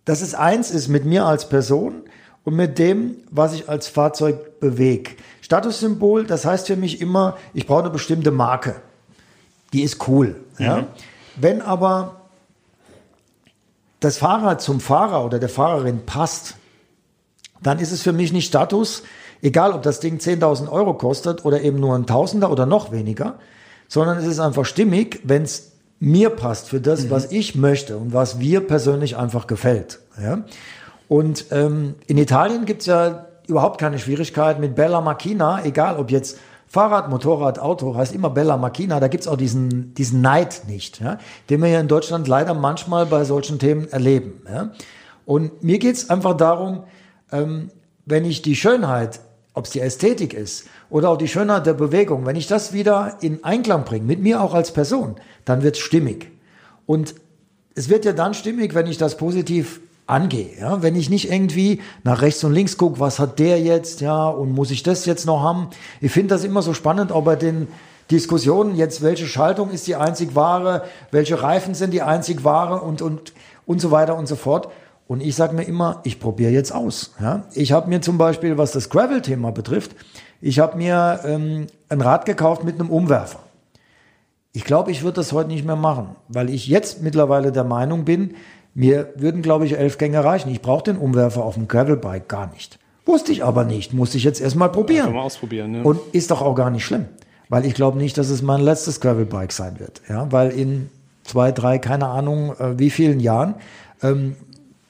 dass es eins ist mit mir als Person und mit dem, was ich als Fahrzeug bewege. Statussymbol, das heißt für mich immer, ich brauche eine bestimmte Marke. Die ist cool. Mhm. Ja? Wenn aber das Fahrrad zum Fahrer oder der Fahrerin passt, dann ist es für mich nicht Status, Egal, ob das Ding 10.000 Euro kostet oder eben nur ein Tausender oder noch weniger, sondern es ist einfach stimmig, wenn es mir passt für das, mhm. was ich möchte und was wir persönlich einfach gefällt. Ja? Und ähm, in Italien gibt's ja überhaupt keine Schwierigkeit mit Bella Macchina, egal ob jetzt Fahrrad, Motorrad, Auto, heißt immer Bella Macchina, da gibt's auch diesen, diesen Neid nicht, ja? den wir hier in Deutschland leider manchmal bei solchen Themen erleben. Ja? Und mir geht's einfach darum, ähm, wenn ich die Schönheit ob es die Ästhetik ist oder auch die Schönheit der Bewegung, wenn ich das wieder in Einklang bringe, mit mir auch als Person, dann wird es stimmig. Und es wird ja dann stimmig, wenn ich das positiv angehe. Ja? Wenn ich nicht irgendwie nach rechts und links gucke, was hat der jetzt, ja, und muss ich das jetzt noch haben? Ich finde das immer so spannend, auch bei den Diskussionen jetzt, welche Schaltung ist die einzig wahre, welche Reifen sind die einzig wahre und, und, und so weiter und so fort. Und ich sage mir immer, ich probiere jetzt aus. Ja? Ich habe mir zum Beispiel, was das Gravel-Thema betrifft, ich habe mir ähm, ein Rad gekauft mit einem Umwerfer. Ich glaube, ich würde das heute nicht mehr machen, weil ich jetzt mittlerweile der Meinung bin, mir würden, glaube ich, elf Gänge reichen. Ich brauche den Umwerfer auf dem Gravelbike gar nicht. Wusste ich aber nicht, musste ich jetzt erstmal probieren. Mal ausprobieren ja. Und ist doch auch gar nicht schlimm, weil ich glaube nicht, dass es mein letztes Gravelbike sein wird. Ja, weil in zwei, drei, keine Ahnung, äh, wie vielen Jahren ähm,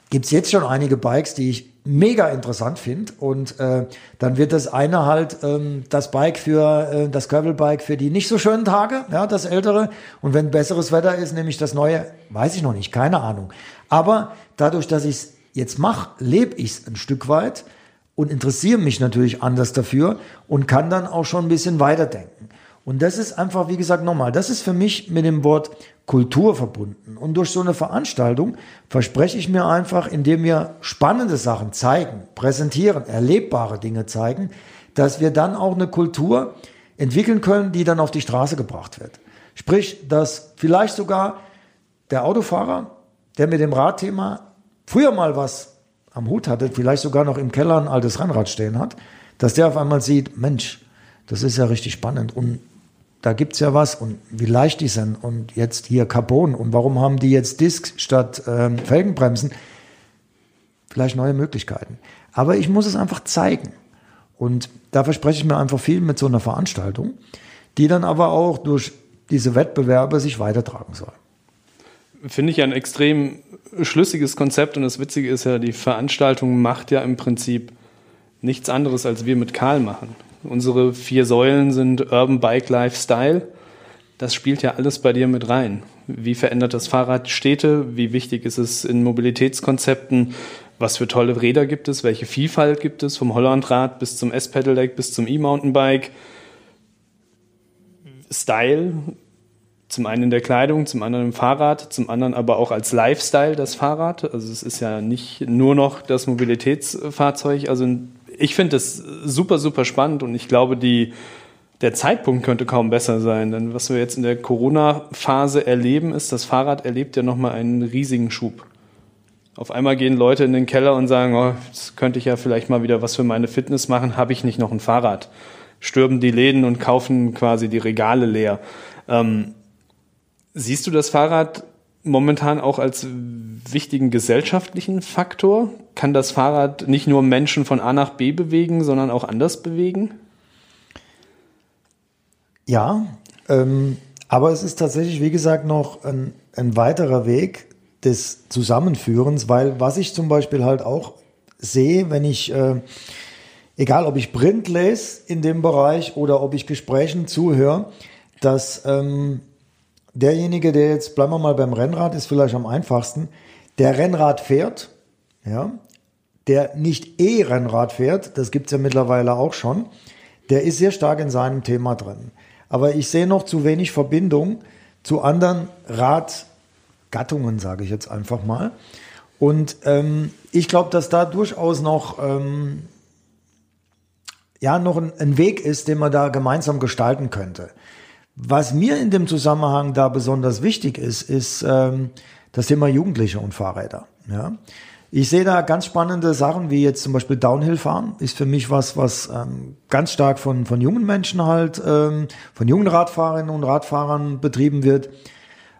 gibt es jetzt schon einige Bikes, die ich mega interessant finde. Und äh, dann wird das eine halt ähm, das Bike für äh, das Gravelbike für die nicht so schönen Tage, ja, das ältere. Und wenn besseres Wetter ist, nehme ich das neue, weiß ich noch nicht, keine Ahnung. Aber dadurch, dass ich es jetzt mache, lebe ich es ein Stück weit und interessiere mich natürlich anders dafür und kann dann auch schon ein bisschen weiterdenken. Und das ist einfach, wie gesagt, nochmal, das ist für mich mit dem Wort Kultur verbunden. Und durch so eine Veranstaltung verspreche ich mir einfach, indem wir spannende Sachen zeigen, präsentieren, erlebbare Dinge zeigen, dass wir dann auch eine Kultur entwickeln können, die dann auf die Straße gebracht wird. Sprich, dass vielleicht sogar der Autofahrer, der mit dem Radthema früher mal was am Hut hatte, vielleicht sogar noch im Keller ein altes Rennrad stehen hat, dass der auf einmal sieht, Mensch, das ist ja richtig spannend und da gibt's ja was und wie leicht die sind und jetzt hier Carbon und warum haben die jetzt Disc statt ähm, Felgenbremsen? Vielleicht neue Möglichkeiten. Aber ich muss es einfach zeigen. Und da verspreche ich mir einfach viel mit so einer Veranstaltung, die dann aber auch durch diese Wettbewerbe sich weitertragen soll. Finde ich ein extrem schlüssiges Konzept und das Witzige ist ja, die Veranstaltung macht ja im Prinzip nichts anderes, als wir mit Karl machen. Unsere vier Säulen sind Urban Bike Lifestyle. Das spielt ja alles bei dir mit rein. Wie verändert das Fahrrad Städte? Wie wichtig ist es in Mobilitätskonzepten? Was für tolle Räder gibt es? Welche Vielfalt gibt es? Vom Hollandrad bis zum S-Pedelec bis zum E-Mountainbike. Style, zum einen in der Kleidung, zum anderen im Fahrrad, zum anderen aber auch als Lifestyle das Fahrrad. Also es ist ja nicht nur noch das Mobilitätsfahrzeug. Also ich finde es super, super spannend und ich glaube, die, der Zeitpunkt könnte kaum besser sein. Denn was wir jetzt in der Corona-Phase erleben, ist, das Fahrrad erlebt ja nochmal einen riesigen Schub. Auf einmal gehen Leute in den Keller und sagen, oh, jetzt könnte ich ja vielleicht mal wieder was für meine Fitness machen, habe ich nicht noch ein Fahrrad. Stürben die Läden und kaufen quasi die Regale leer. Ähm, siehst du das Fahrrad momentan auch als wichtigen gesellschaftlichen Faktor? Kann das Fahrrad nicht nur Menschen von A nach B bewegen, sondern auch anders bewegen? Ja, ähm, aber es ist tatsächlich, wie gesagt, noch ein, ein weiterer Weg des Zusammenführens, weil was ich zum Beispiel halt auch sehe, wenn ich, äh, egal ob ich Print lese in dem Bereich oder ob ich Gesprächen zuhöre, dass ähm, derjenige, der jetzt, bleiben wir mal beim Rennrad, ist vielleicht am einfachsten, der Rennrad fährt, ja, der nicht E-Rennrad fährt, das gibt's ja mittlerweile auch schon, der ist sehr stark in seinem Thema drin. Aber ich sehe noch zu wenig Verbindung zu anderen Radgattungen, sage ich jetzt einfach mal. Und ähm, ich glaube, dass da durchaus noch, ähm, ja, noch ein, ein Weg ist, den man da gemeinsam gestalten könnte. Was mir in dem Zusammenhang da besonders wichtig ist, ist ähm, das Thema Jugendliche und Fahrräder. Ja. Ich sehe da ganz spannende Sachen, wie jetzt zum Beispiel Downhill-Fahren, ist für mich was, was ähm, ganz stark von, von jungen Menschen halt, ähm, von jungen Radfahrerinnen und Radfahrern betrieben wird.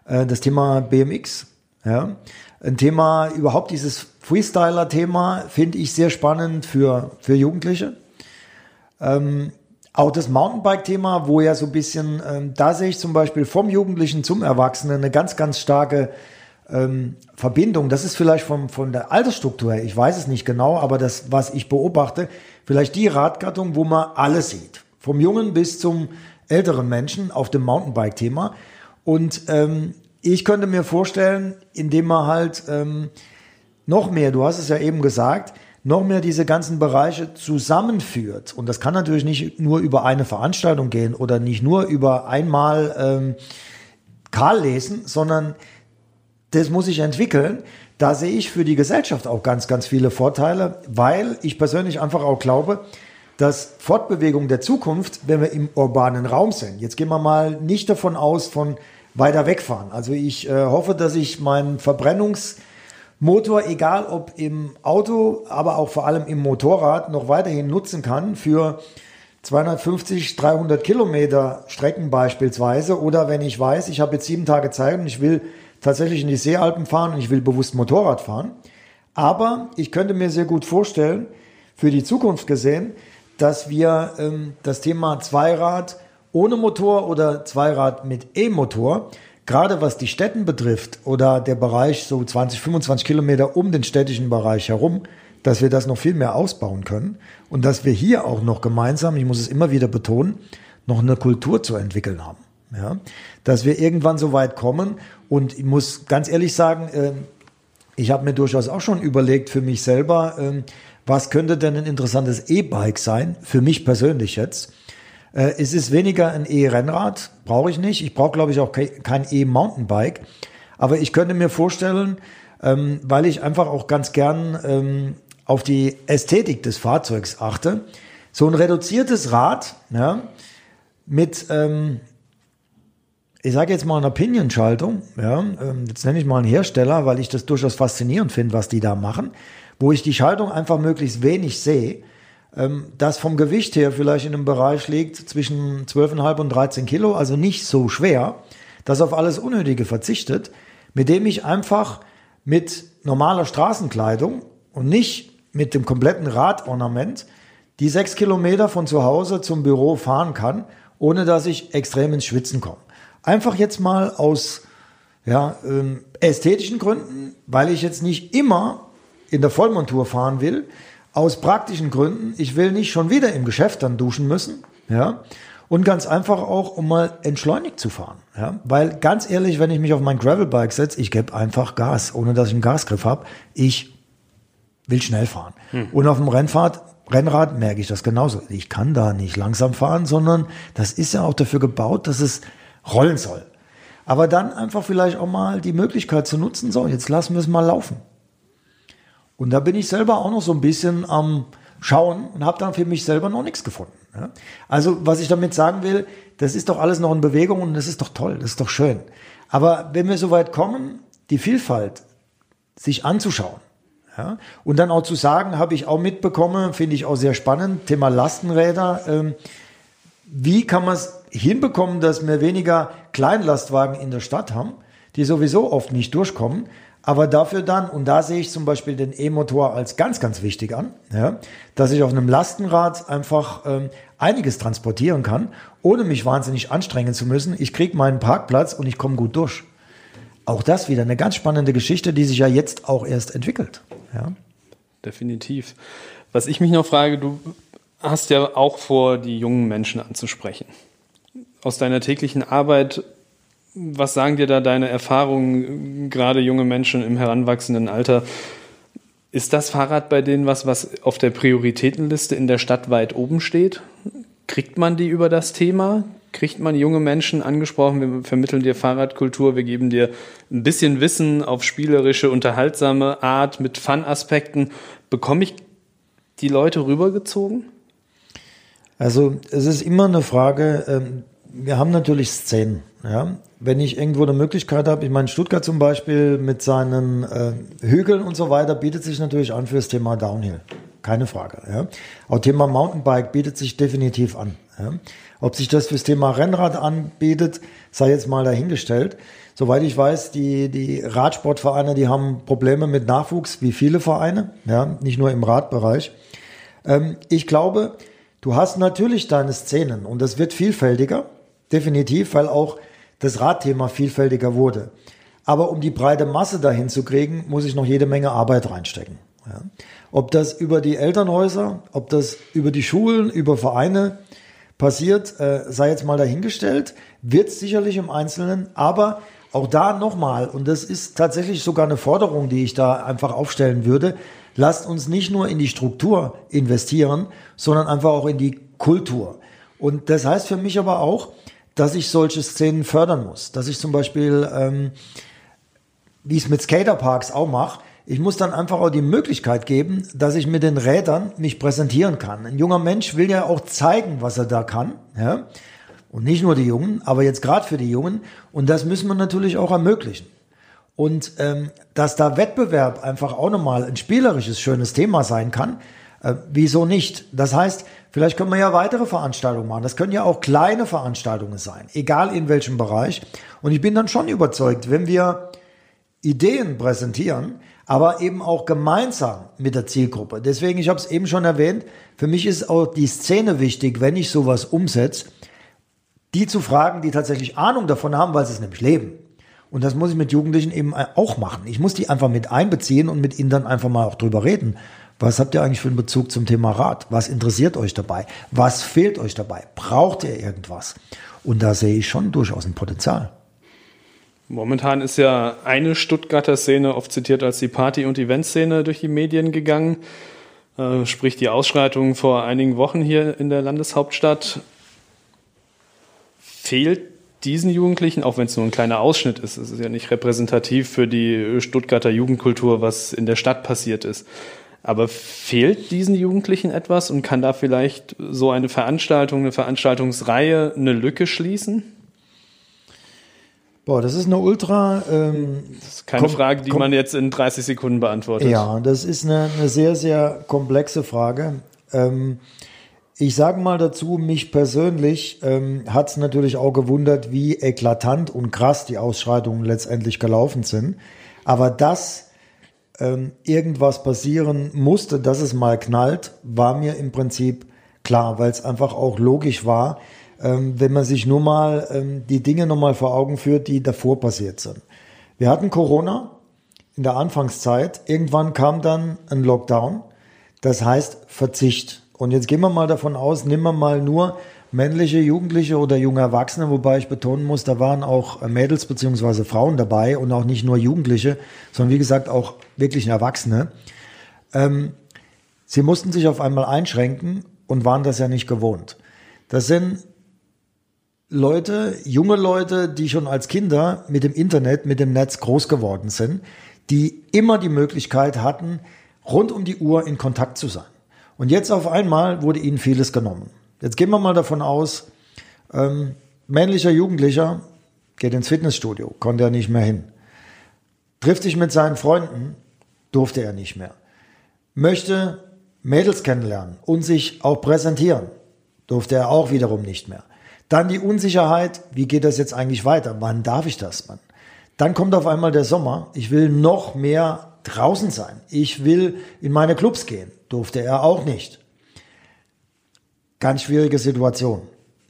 Äh, das Thema BMX, ja. Ein Thema, überhaupt dieses Freestyler-Thema finde ich sehr spannend für, für Jugendliche. Ähm, auch das Mountainbike-Thema, wo ja so ein bisschen, ähm, da sehe ich zum Beispiel vom Jugendlichen zum Erwachsenen eine ganz, ganz starke ähm, Verbindung. Das ist vielleicht vom, von der Altersstruktur her, ich weiß es nicht genau, aber das, was ich beobachte, vielleicht die Radgattung, wo man alles sieht. Vom Jungen bis zum älteren Menschen auf dem Mountainbike-Thema. Und ähm, ich könnte mir vorstellen, indem man halt ähm, noch mehr, du hast es ja eben gesagt, noch mehr diese ganzen Bereiche zusammenführt. Und das kann natürlich nicht nur über eine Veranstaltung gehen oder nicht nur über einmal ähm, Karl lesen, sondern das muss sich entwickeln, da sehe ich für die Gesellschaft auch ganz, ganz viele Vorteile, weil ich persönlich einfach auch glaube, dass Fortbewegung der Zukunft, wenn wir im urbanen Raum sind, jetzt gehen wir mal nicht davon aus, von weiter wegfahren. Also ich äh, hoffe, dass ich meinen Verbrennungsmotor, egal ob im Auto, aber auch vor allem im Motorrad, noch weiterhin nutzen kann für 250, 300 Kilometer Strecken beispielsweise. Oder wenn ich weiß, ich habe jetzt sieben Tage Zeit und ich will tatsächlich in die Seealpen fahren und ich will bewusst Motorrad fahren. Aber ich könnte mir sehr gut vorstellen, für die Zukunft gesehen, dass wir ähm, das Thema Zweirad ohne Motor oder Zweirad mit E-Motor, gerade was die Städten betrifft oder der Bereich so 20, 25 Kilometer um den städtischen Bereich herum, dass wir das noch viel mehr ausbauen können und dass wir hier auch noch gemeinsam, ich muss es immer wieder betonen, noch eine Kultur zu entwickeln haben. Ja, dass wir irgendwann so weit kommen und ich muss ganz ehrlich sagen, äh, ich habe mir durchaus auch schon überlegt für mich selber, äh, was könnte denn ein interessantes E-Bike sein, für mich persönlich jetzt. Äh, es ist weniger ein E-Rennrad, brauche ich nicht. Ich brauche, glaube ich, auch kein E-Mountainbike. Aber ich könnte mir vorstellen, ähm, weil ich einfach auch ganz gern ähm, auf die Ästhetik des Fahrzeugs achte, so ein reduziertes Rad ja, mit, ähm, ich sage jetzt mal einer Pinion-Schaltung, ja, ähm, jetzt nenne ich mal einen Hersteller, weil ich das durchaus faszinierend finde, was die da machen, wo ich die Schaltung einfach möglichst wenig sehe, das vom Gewicht her vielleicht in einem Bereich liegt zwischen 12,5 und 13 Kilo, also nicht so schwer, das auf alles Unnötige verzichtet, mit dem ich einfach mit normaler Straßenkleidung und nicht mit dem kompletten Radornament die sechs Kilometer von zu Hause zum Büro fahren kann, ohne dass ich extrem ins Schwitzen komme. Einfach jetzt mal aus ja, ähm, ästhetischen Gründen, weil ich jetzt nicht immer in der Vollmontur fahren will, aus praktischen Gründen. Ich will nicht schon wieder im Geschäft dann duschen müssen, ja. Und ganz einfach auch, um mal entschleunigt zu fahren. Ja? Weil ganz ehrlich, wenn ich mich auf mein Gravelbike setze, ich gebe einfach Gas, ohne dass ich einen Gasgriff habe. Ich will schnell fahren. Hm. Und auf dem Rennfahrt, Rennrad merke ich das genauso. Ich kann da nicht langsam fahren, sondern das ist ja auch dafür gebaut, dass es rollen soll. Aber dann einfach vielleicht auch mal die Möglichkeit zu nutzen, so, jetzt lassen wir es mal laufen. Und da bin ich selber auch noch so ein bisschen am Schauen und habe dann für mich selber noch nichts gefunden. Also was ich damit sagen will, das ist doch alles noch in Bewegung und das ist doch toll, das ist doch schön. Aber wenn wir so weit kommen, die Vielfalt sich anzuschauen, ja, und dann auch zu sagen, habe ich auch mitbekommen, finde ich auch sehr spannend, Thema Lastenräder. Ähm, wie kann man es hinbekommen, dass wir weniger Kleinlastwagen in der Stadt haben, die sowieso oft nicht durchkommen, aber dafür dann, und da sehe ich zum Beispiel den E-Motor als ganz, ganz wichtig an, ja, dass ich auf einem Lastenrad einfach ähm, einiges transportieren kann, ohne mich wahnsinnig anstrengen zu müssen. Ich kriege meinen Parkplatz und ich komme gut durch. Auch das wieder eine ganz spannende Geschichte, die sich ja jetzt auch erst entwickelt. Ja. Definitiv. Was ich mich noch frage, du hast ja auch vor, die jungen Menschen anzusprechen. Aus deiner täglichen Arbeit was sagen dir da deine Erfahrungen, gerade junge Menschen im heranwachsenden Alter? Ist das Fahrrad bei denen was, was auf der Prioritätenliste in der Stadt weit oben steht? Kriegt man die über das Thema? Kriegt man junge Menschen angesprochen? Wir vermitteln dir Fahrradkultur, wir geben dir ein bisschen Wissen auf spielerische, unterhaltsame Art mit Fun-Aspekten. Bekomme ich die Leute rübergezogen? Also es ist immer eine Frage, ähm, wir haben natürlich Szenen. Ja? Wenn ich irgendwo eine Möglichkeit habe, ich meine, Stuttgart zum Beispiel mit seinen äh, Hügeln und so weiter bietet sich natürlich an für das Thema Downhill. Keine Frage. Ja? Auch Thema Mountainbike bietet sich definitiv an. Ja? Ob sich das fürs Thema Rennrad anbietet, sei jetzt mal dahingestellt. Soweit ich weiß, die, die Radsportvereine, die haben Probleme mit Nachwuchs, wie viele Vereine, ja, nicht nur im Radbereich. Ähm, ich glaube, du hast natürlich deine Szenen und das wird vielfältiger. Definitiv, weil auch das Radthema vielfältiger wurde. Aber um die breite Masse dahin zu kriegen, muss ich noch jede Menge Arbeit reinstecken. Ja. Ob das über die Elternhäuser, ob das über die Schulen, über Vereine passiert, äh, sei jetzt mal dahingestellt, wird sicherlich im Einzelnen, aber auch da nochmal, und das ist tatsächlich sogar eine Forderung, die ich da einfach aufstellen würde, lasst uns nicht nur in die Struktur investieren, sondern einfach auch in die Kultur. Und das heißt für mich aber auch, dass ich solche Szenen fördern muss. Dass ich zum Beispiel, ähm, wie ich es mit Skaterparks auch mache, ich muss dann einfach auch die Möglichkeit geben, dass ich mit den Rädern mich präsentieren kann. Ein junger Mensch will ja auch zeigen, was er da kann. Ja? Und nicht nur die Jungen, aber jetzt gerade für die Jungen. Und das müssen wir natürlich auch ermöglichen. Und ähm, dass da Wettbewerb einfach auch nochmal ein spielerisches, schönes Thema sein kann, äh, wieso nicht? Das heißt, vielleicht können wir ja weitere Veranstaltungen machen. Das können ja auch kleine Veranstaltungen sein, egal in welchem Bereich. Und ich bin dann schon überzeugt, wenn wir Ideen präsentieren, aber eben auch gemeinsam mit der Zielgruppe. Deswegen, ich habe es eben schon erwähnt, für mich ist auch die Szene wichtig, wenn ich sowas umsetze, die zu fragen, die tatsächlich Ahnung davon haben, weil sie es nämlich leben. Und das muss ich mit Jugendlichen eben auch machen. Ich muss die einfach mit einbeziehen und mit ihnen dann einfach mal auch drüber reden. Was habt ihr eigentlich für einen Bezug zum Thema Rad? Was interessiert euch dabei? Was fehlt euch dabei? Braucht ihr irgendwas? Und da sehe ich schon durchaus ein Potenzial. Momentan ist ja eine Stuttgarter Szene oft zitiert als die Party- und Eventszene durch die Medien gegangen. Äh, sprich die Ausschreitungen vor einigen Wochen hier in der Landeshauptstadt. Fehlt diesen Jugendlichen, auch wenn es nur ein kleiner Ausschnitt ist, es ist ja nicht repräsentativ für die Stuttgarter Jugendkultur, was in der Stadt passiert ist. Aber fehlt diesen Jugendlichen etwas und kann da vielleicht so eine Veranstaltung, eine Veranstaltungsreihe eine Lücke schließen? Boah, das ist eine ultra. Ähm, das ist keine Frage, die man jetzt in 30 Sekunden beantwortet. Ja, das ist eine, eine sehr, sehr komplexe Frage. Ähm, ich sage mal dazu, mich persönlich ähm, hat es natürlich auch gewundert, wie eklatant und krass die Ausschreitungen letztendlich gelaufen sind. Aber das ähm, irgendwas passieren musste, dass es mal knallt, war mir im Prinzip klar, weil es einfach auch logisch war, ähm, wenn man sich nur mal ähm, die Dinge nochmal vor Augen führt, die davor passiert sind. Wir hatten Corona in der Anfangszeit, irgendwann kam dann ein Lockdown, das heißt Verzicht. Und jetzt gehen wir mal davon aus, nehmen wir mal nur männliche Jugendliche oder junge Erwachsene, wobei ich betonen muss, da waren auch Mädels beziehungsweise Frauen dabei und auch nicht nur Jugendliche, sondern wie gesagt auch wirklich Erwachsene. Ähm, sie mussten sich auf einmal einschränken und waren das ja nicht gewohnt. Das sind Leute, junge Leute, die schon als Kinder mit dem Internet, mit dem Netz groß geworden sind, die immer die Möglichkeit hatten, rund um die Uhr in Kontakt zu sein. Und jetzt auf einmal wurde ihnen vieles genommen. Jetzt gehen wir mal davon aus, ähm, männlicher Jugendlicher geht ins Fitnessstudio, konnte er nicht mehr hin. Trifft sich mit seinen Freunden, durfte er nicht mehr. Möchte Mädels kennenlernen und sich auch präsentieren, durfte er auch wiederum nicht mehr. Dann die Unsicherheit, wie geht das jetzt eigentlich weiter? Wann darf ich das? Mann? Dann kommt auf einmal der Sommer. Ich will noch mehr draußen sein. Ich will in meine Clubs gehen. Durfte er auch nicht. Ganz schwierige Situation.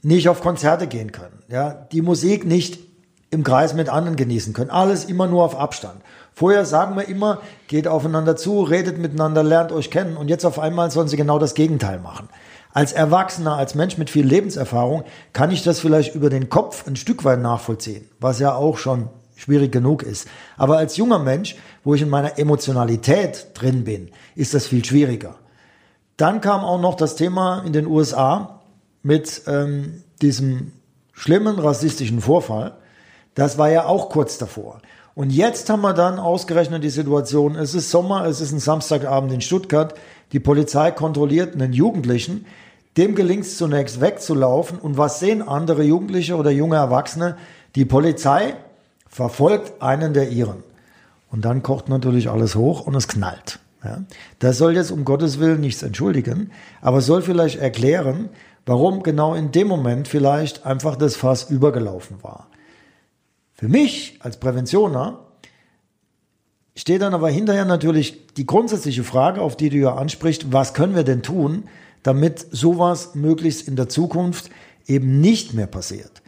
Nicht auf Konzerte gehen können. Ja, die Musik nicht im Kreis mit anderen genießen können. Alles immer nur auf Abstand. Vorher sagen wir immer, geht aufeinander zu, redet miteinander, lernt euch kennen und jetzt auf einmal sollen sie genau das Gegenteil machen. Als Erwachsener, als Mensch mit viel Lebenserfahrung kann ich das vielleicht über den Kopf ein Stück weit nachvollziehen, was ja auch schon schwierig genug ist. Aber als junger Mensch, wo ich in meiner Emotionalität drin bin, ist das viel schwieriger. Dann kam auch noch das Thema in den USA mit ähm, diesem schlimmen rassistischen Vorfall. Das war ja auch kurz davor. Und jetzt haben wir dann ausgerechnet die Situation, es ist Sommer, es ist ein Samstagabend in Stuttgart, die Polizei kontrolliert einen Jugendlichen, dem gelingt es zunächst wegzulaufen und was sehen andere Jugendliche oder junge Erwachsene? Die Polizei verfolgt einen der ihren. Und dann kocht natürlich alles hoch und es knallt. Ja, das soll jetzt um Gottes Willen nichts entschuldigen, aber soll vielleicht erklären, warum genau in dem Moment vielleicht einfach das Fass übergelaufen war. Für mich als Präventioner steht dann aber hinterher natürlich die grundsätzliche Frage, auf die du ja ansprichst, was können wir denn tun, damit sowas möglichst in der Zukunft eben nicht mehr passiert.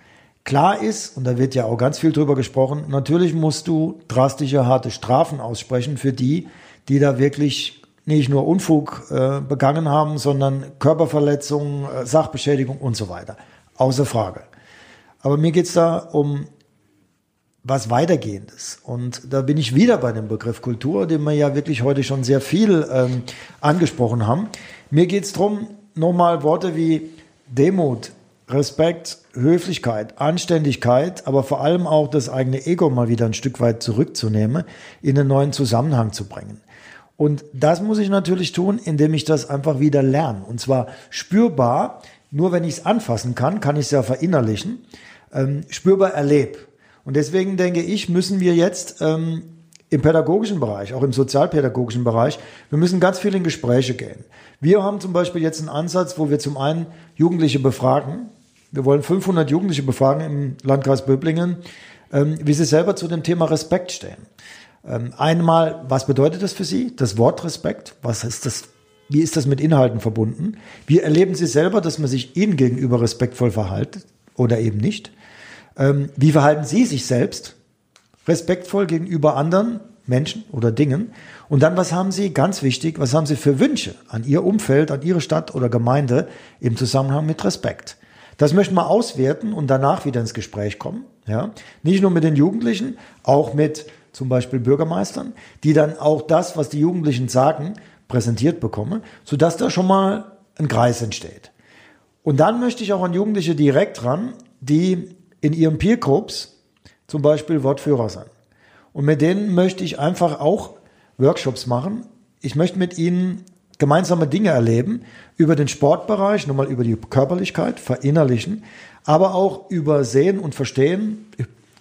Klar ist, und da wird ja auch ganz viel drüber gesprochen, natürlich musst du drastische, harte Strafen aussprechen für die, die da wirklich nicht nur Unfug äh, begangen haben, sondern Körperverletzungen, äh, Sachbeschädigung und so weiter. Außer Frage. Aber mir geht's da um was weitergehendes. Und da bin ich wieder bei dem Begriff Kultur, den wir ja wirklich heute schon sehr viel ähm, angesprochen haben. Mir geht's drum nochmal Worte wie Demut, Respekt, Höflichkeit, Anständigkeit, aber vor allem auch das eigene Ego mal wieder ein Stück weit zurückzunehmen, in einen neuen Zusammenhang zu bringen. Und das muss ich natürlich tun, indem ich das einfach wieder lerne. Und zwar spürbar, nur wenn ich es anfassen kann, kann ich es ja verinnerlichen, ähm, spürbar erlebe. Und deswegen denke ich, müssen wir jetzt ähm, im pädagogischen Bereich, auch im sozialpädagogischen Bereich, wir müssen ganz viel in Gespräche gehen. Wir haben zum Beispiel jetzt einen Ansatz, wo wir zum einen Jugendliche befragen. Wir wollen 500 Jugendliche befragen im Landkreis Böblingen, ähm, wie sie selber zu dem Thema Respekt stehen. Ähm, einmal, was bedeutet das für Sie? Das Wort Respekt. Was ist das? Wie ist das mit Inhalten verbunden? Wie erleben Sie selber, dass man sich Ihnen gegenüber respektvoll verhält oder eben nicht? Ähm, wie verhalten Sie sich selbst respektvoll gegenüber anderen Menschen oder Dingen? Und dann, was haben Sie, ganz wichtig, was haben Sie für Wünsche an Ihr Umfeld, an Ihre Stadt oder Gemeinde im Zusammenhang mit Respekt? Das möchten wir auswerten und danach wieder ins Gespräch kommen. Ja? Nicht nur mit den Jugendlichen, auch mit zum Beispiel Bürgermeistern, die dann auch das, was die Jugendlichen sagen, präsentiert bekommen, sodass da schon mal ein Kreis entsteht. Und dann möchte ich auch an Jugendliche direkt ran, die in ihren Peer Groups zum Beispiel Wortführer sind. Und mit denen möchte ich einfach auch Workshops machen. Ich möchte mit ihnen gemeinsame Dinge erleben über den Sportbereich, nochmal über die Körperlichkeit, verinnerlichen, aber auch über Sehen und Verstehen,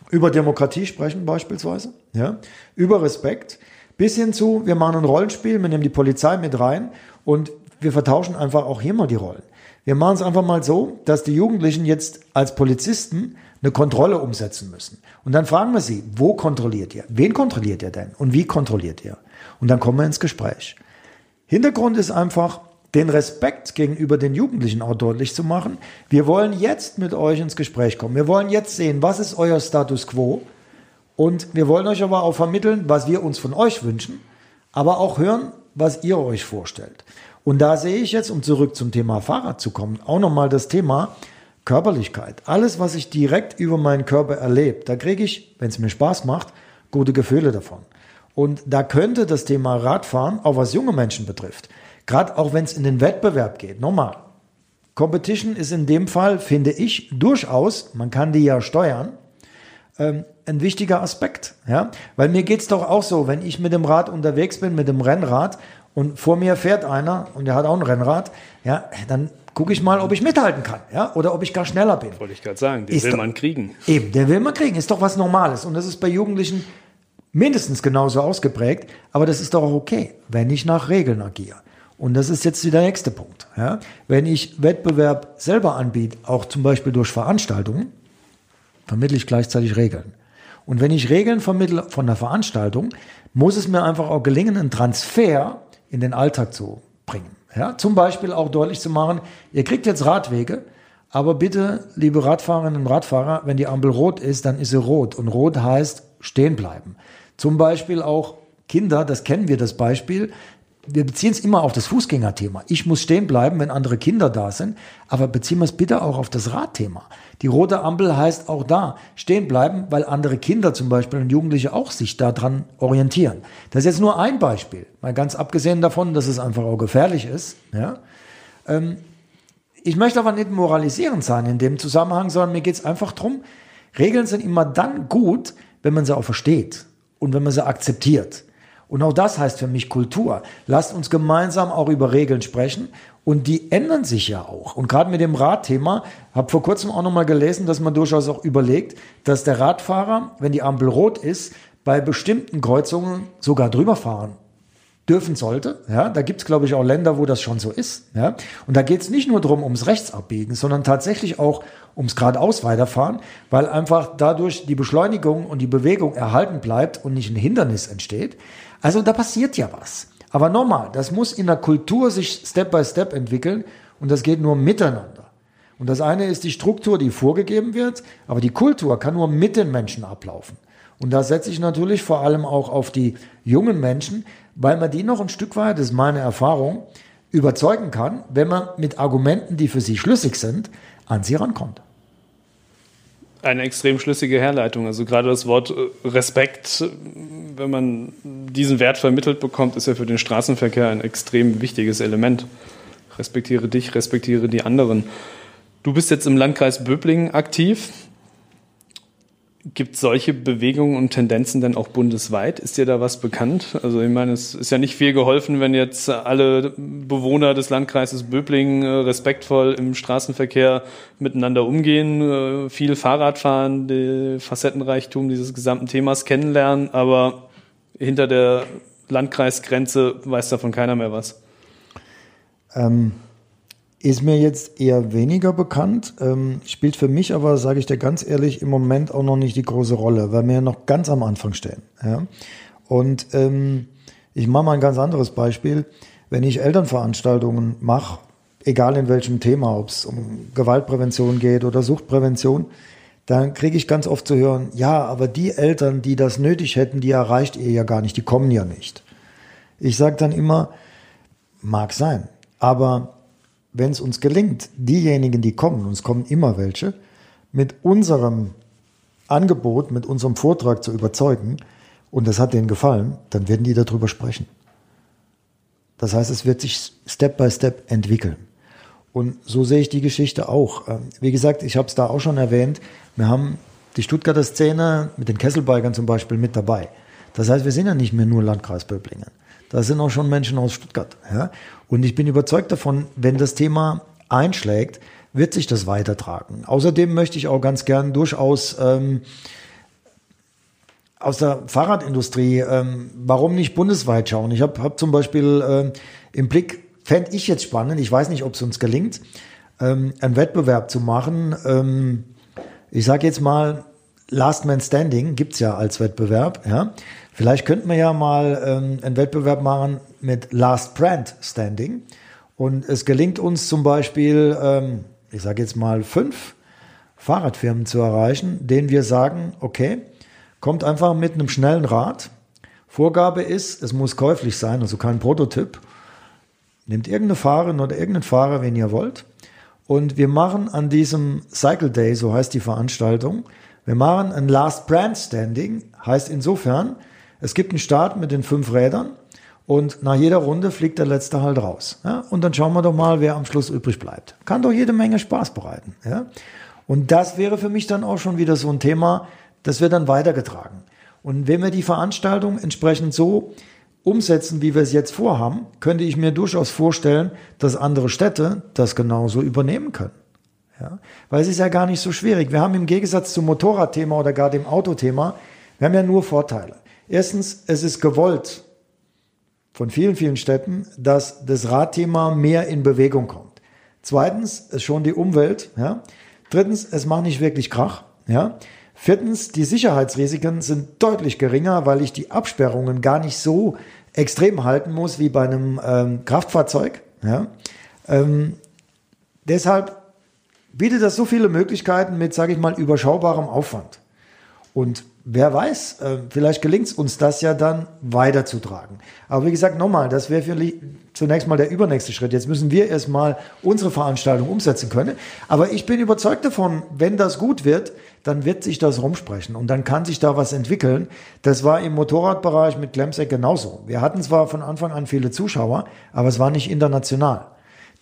über Demokratie sprechen beispielsweise, ja, über Respekt, bis hin zu, wir machen ein Rollenspiel, wir nehmen die Polizei mit rein und wir vertauschen einfach auch hier mal die Rollen. Wir machen es einfach mal so, dass die Jugendlichen jetzt als Polizisten eine Kontrolle umsetzen müssen. Und dann fragen wir sie, wo kontrolliert ihr? Wen kontrolliert ihr denn? Und wie kontrolliert ihr? Und dann kommen wir ins Gespräch. Hintergrund ist einfach, den Respekt gegenüber den Jugendlichen auch deutlich zu machen. Wir wollen jetzt mit euch ins Gespräch kommen. Wir wollen jetzt sehen, was ist euer Status quo. Und wir wollen euch aber auch vermitteln, was wir uns von euch wünschen, aber auch hören, was ihr euch vorstellt. Und da sehe ich jetzt, um zurück zum Thema Fahrrad zu kommen, auch nochmal das Thema Körperlichkeit. Alles, was ich direkt über meinen Körper erlebe, da kriege ich, wenn es mir Spaß macht, gute Gefühle davon. Und da könnte das Thema Radfahren, auch was junge Menschen betrifft, Gerade auch wenn es in den Wettbewerb geht. Nochmal, Competition ist in dem Fall, finde ich, durchaus, man kann die ja steuern, ähm, ein wichtiger Aspekt. Ja? Weil mir geht es doch auch so, wenn ich mit dem Rad unterwegs bin, mit dem Rennrad und vor mir fährt einer und der hat auch ein Rennrad, ja, dann gucke ich mal, ob ich mithalten kann, ja, oder ob ich gar schneller bin. Wollte ich gerade sagen, den ist will doch, man kriegen. Eben, der will man kriegen, ist doch was Normales und das ist bei Jugendlichen mindestens genauso ausgeprägt, aber das ist doch auch okay, wenn ich nach Regeln agiere. Und das ist jetzt der nächste Punkt. Ja? Wenn ich Wettbewerb selber anbiete, auch zum Beispiel durch Veranstaltungen, vermittle ich gleichzeitig Regeln. Und wenn ich Regeln vermittle von der Veranstaltung, muss es mir einfach auch gelingen, einen Transfer in den Alltag zu bringen. Ja? Zum Beispiel auch deutlich zu machen, ihr kriegt jetzt Radwege, aber bitte, liebe Radfahrerinnen und Radfahrer, wenn die Ampel rot ist, dann ist sie rot. Und rot heißt stehen bleiben. Zum Beispiel auch Kinder, das kennen wir das Beispiel, wir beziehen es immer auf das Fußgängerthema. Ich muss stehen bleiben, wenn andere Kinder da sind, aber beziehen wir es bitte auch auf das Radthema. Die rote Ampel heißt auch da stehen bleiben, weil andere Kinder zum Beispiel und Jugendliche auch sich daran orientieren. Das ist jetzt nur ein Beispiel, mal ganz abgesehen davon, dass es einfach auch gefährlich ist. Ja? Ähm, ich möchte aber nicht moralisierend sein in dem Zusammenhang, sondern mir geht es einfach darum, Regeln sind immer dann gut, wenn man sie auch versteht und wenn man sie akzeptiert. Und auch das heißt für mich Kultur. Lasst uns gemeinsam auch über Regeln sprechen. Und die ändern sich ja auch. Und gerade mit dem Radthema, habe vor kurzem auch nochmal gelesen, dass man durchaus auch überlegt, dass der Radfahrer, wenn die Ampel rot ist, bei bestimmten Kreuzungen sogar drüber fahren dürfen sollte. Ja, da gibt es, glaube ich, auch Länder, wo das schon so ist. Ja, und da geht es nicht nur darum, ums Rechtsabbiegen, sondern tatsächlich auch ums geradeaus weiterfahren, weil einfach dadurch die Beschleunigung und die Bewegung erhalten bleibt und nicht ein Hindernis entsteht. Also da passiert ja was. Aber nochmal, das muss in der Kultur sich Step by Step entwickeln und das geht nur miteinander. Und das eine ist die Struktur, die vorgegeben wird, aber die Kultur kann nur mit den Menschen ablaufen. Und da setze ich natürlich vor allem auch auf die jungen Menschen, weil man die noch ein Stück weit, das ist meine Erfahrung, überzeugen kann, wenn man mit Argumenten, die für sie schlüssig sind, an sie rankommt. Eine extrem schlüssige Herleitung. Also gerade das Wort äh, Respekt, wenn man diesen Wert vermittelt bekommt, ist ja für den Straßenverkehr ein extrem wichtiges Element. Respektiere dich, respektiere die anderen. Du bist jetzt im Landkreis Böblingen aktiv. Gibt solche Bewegungen und Tendenzen dann auch bundesweit? Ist dir da was bekannt? Also ich meine, es ist ja nicht viel geholfen, wenn jetzt alle Bewohner des Landkreises Böblingen äh, respektvoll im Straßenverkehr miteinander umgehen, äh, viel Fahrrad fahren, den Facettenreichtum dieses gesamten Themas kennenlernen, aber hinter der Landkreisgrenze weiß davon keiner mehr was. Ähm, ist mir jetzt eher weniger bekannt, ähm, spielt für mich aber, sage ich dir ganz ehrlich, im Moment auch noch nicht die große Rolle, weil wir ja noch ganz am Anfang stehen. Ja? Und ähm, ich mache mal ein ganz anderes Beispiel. Wenn ich Elternveranstaltungen mache, egal in welchem Thema, ob es um Gewaltprävention geht oder Suchtprävention, dann kriege ich ganz oft zu hören, ja, aber die Eltern, die das nötig hätten, die erreicht ihr ja gar nicht, die kommen ja nicht. Ich sage dann immer, mag sein, aber wenn es uns gelingt, diejenigen, die kommen, uns kommen immer welche, mit unserem Angebot, mit unserem Vortrag zu überzeugen, und das hat denen gefallen, dann werden die darüber sprechen. Das heißt, es wird sich Step by Step entwickeln. Und so sehe ich die Geschichte auch. Ähm, wie gesagt, ich habe es da auch schon erwähnt, wir haben die Stuttgarter Szene mit den Kesselbikern zum Beispiel mit dabei. Das heißt, wir sind ja nicht mehr nur Landkreis Böblingen. Da sind auch schon Menschen aus Stuttgart. Ja? Und ich bin überzeugt davon, wenn das Thema einschlägt, wird sich das weitertragen. Außerdem möchte ich auch ganz gern durchaus ähm, aus der Fahrradindustrie, ähm, warum nicht bundesweit schauen? Ich habe hab zum Beispiel ähm, im Blick, fände ich jetzt spannend, ich weiß nicht, ob es uns gelingt, ähm, einen Wettbewerb zu machen. Ähm, ich sage jetzt mal, Last Man Standing gibt's ja als Wettbewerb. Ja? Vielleicht könnten wir ja mal ähm, einen Wettbewerb machen mit Last Brand Standing. Und es gelingt uns zum Beispiel, ähm, ich sage jetzt mal fünf Fahrradfirmen zu erreichen, denen wir sagen, okay, kommt einfach mit einem schnellen Rad. Vorgabe ist, es muss käuflich sein, also kein Prototyp. Nehmt irgendeine Fahrerin oder irgendeinen Fahrer, wenn ihr wollt. Und wir machen an diesem Cycle Day, so heißt die Veranstaltung, wir machen ein Last Brand Standing, heißt insofern, es gibt einen Start mit den fünf Rädern und nach jeder Runde fliegt der letzte halt raus. Ja? Und dann schauen wir doch mal, wer am Schluss übrig bleibt. Kann doch jede Menge Spaß bereiten. Ja? Und das wäre für mich dann auch schon wieder so ein Thema, das wird dann weitergetragen. Und wenn wir die Veranstaltung entsprechend so umsetzen, wie wir es jetzt vorhaben, könnte ich mir durchaus vorstellen, dass andere Städte das genauso übernehmen können. Ja? Weil es ist ja gar nicht so schwierig. Wir haben im Gegensatz zum Motorradthema oder gar dem Autothema, wir haben ja nur Vorteile. Erstens, es ist gewollt von vielen, vielen Städten, dass das Radthema mehr in Bewegung kommt. Zweitens, es schon die Umwelt. Ja. Drittens, es macht nicht wirklich Krach. Ja. Viertens, die Sicherheitsrisiken sind deutlich geringer, weil ich die Absperrungen gar nicht so extrem halten muss wie bei einem ähm, Kraftfahrzeug. Ja. Ähm, deshalb bietet das so viele Möglichkeiten mit, sage ich mal, überschaubarem Aufwand. Und wer weiß, äh, vielleicht gelingt es uns das ja dann weiterzutragen. Aber wie gesagt, nochmal, das wäre zunächst mal der übernächste Schritt. Jetzt müssen wir erstmal unsere Veranstaltung umsetzen können. Aber ich bin überzeugt davon, wenn das gut wird, dann wird sich das rumsprechen und dann kann sich da was entwickeln. Das war im Motorradbereich mit Glemsek genauso. Wir hatten zwar von Anfang an viele Zuschauer, aber es war nicht international.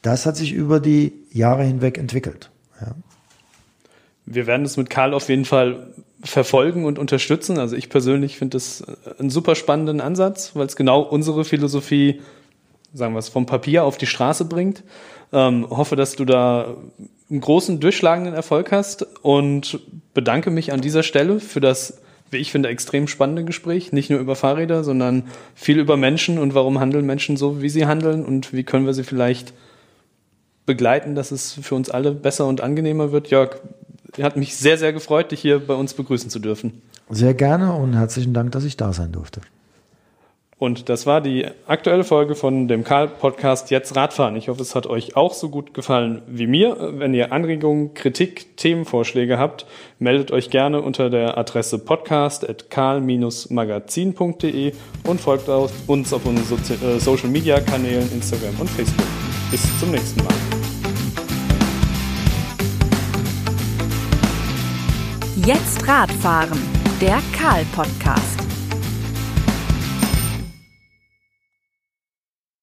Das hat sich über die Jahre hinweg entwickelt. Ja. Wir werden es mit Karl auf jeden Fall verfolgen und unterstützen. Also ich persönlich finde das einen super spannenden Ansatz, weil es genau unsere Philosophie, sagen wir es, vom Papier auf die Straße bringt. Ähm, hoffe, dass du da einen großen, durchschlagenden Erfolg hast und bedanke mich an dieser Stelle für das, wie ich finde, extrem spannende Gespräch. Nicht nur über Fahrräder, sondern viel über Menschen und warum handeln Menschen so, wie sie handeln und wie können wir sie vielleicht begleiten, dass es für uns alle besser und angenehmer wird. Jörg, hat mich sehr, sehr gefreut, dich hier bei uns begrüßen zu dürfen. Sehr gerne und herzlichen Dank, dass ich da sein durfte. Und das war die aktuelle Folge von dem Karl-Podcast Jetzt Radfahren. Ich hoffe, es hat euch auch so gut gefallen wie mir. Wenn ihr Anregungen, Kritik, Themenvorschläge habt, meldet euch gerne unter der Adresse podcast.karl-magazin.de und folgt uns auf unseren äh, Social-Media-Kanälen Instagram und Facebook. Bis zum nächsten Mal. Jetzt Radfahren, der Karl-Podcast.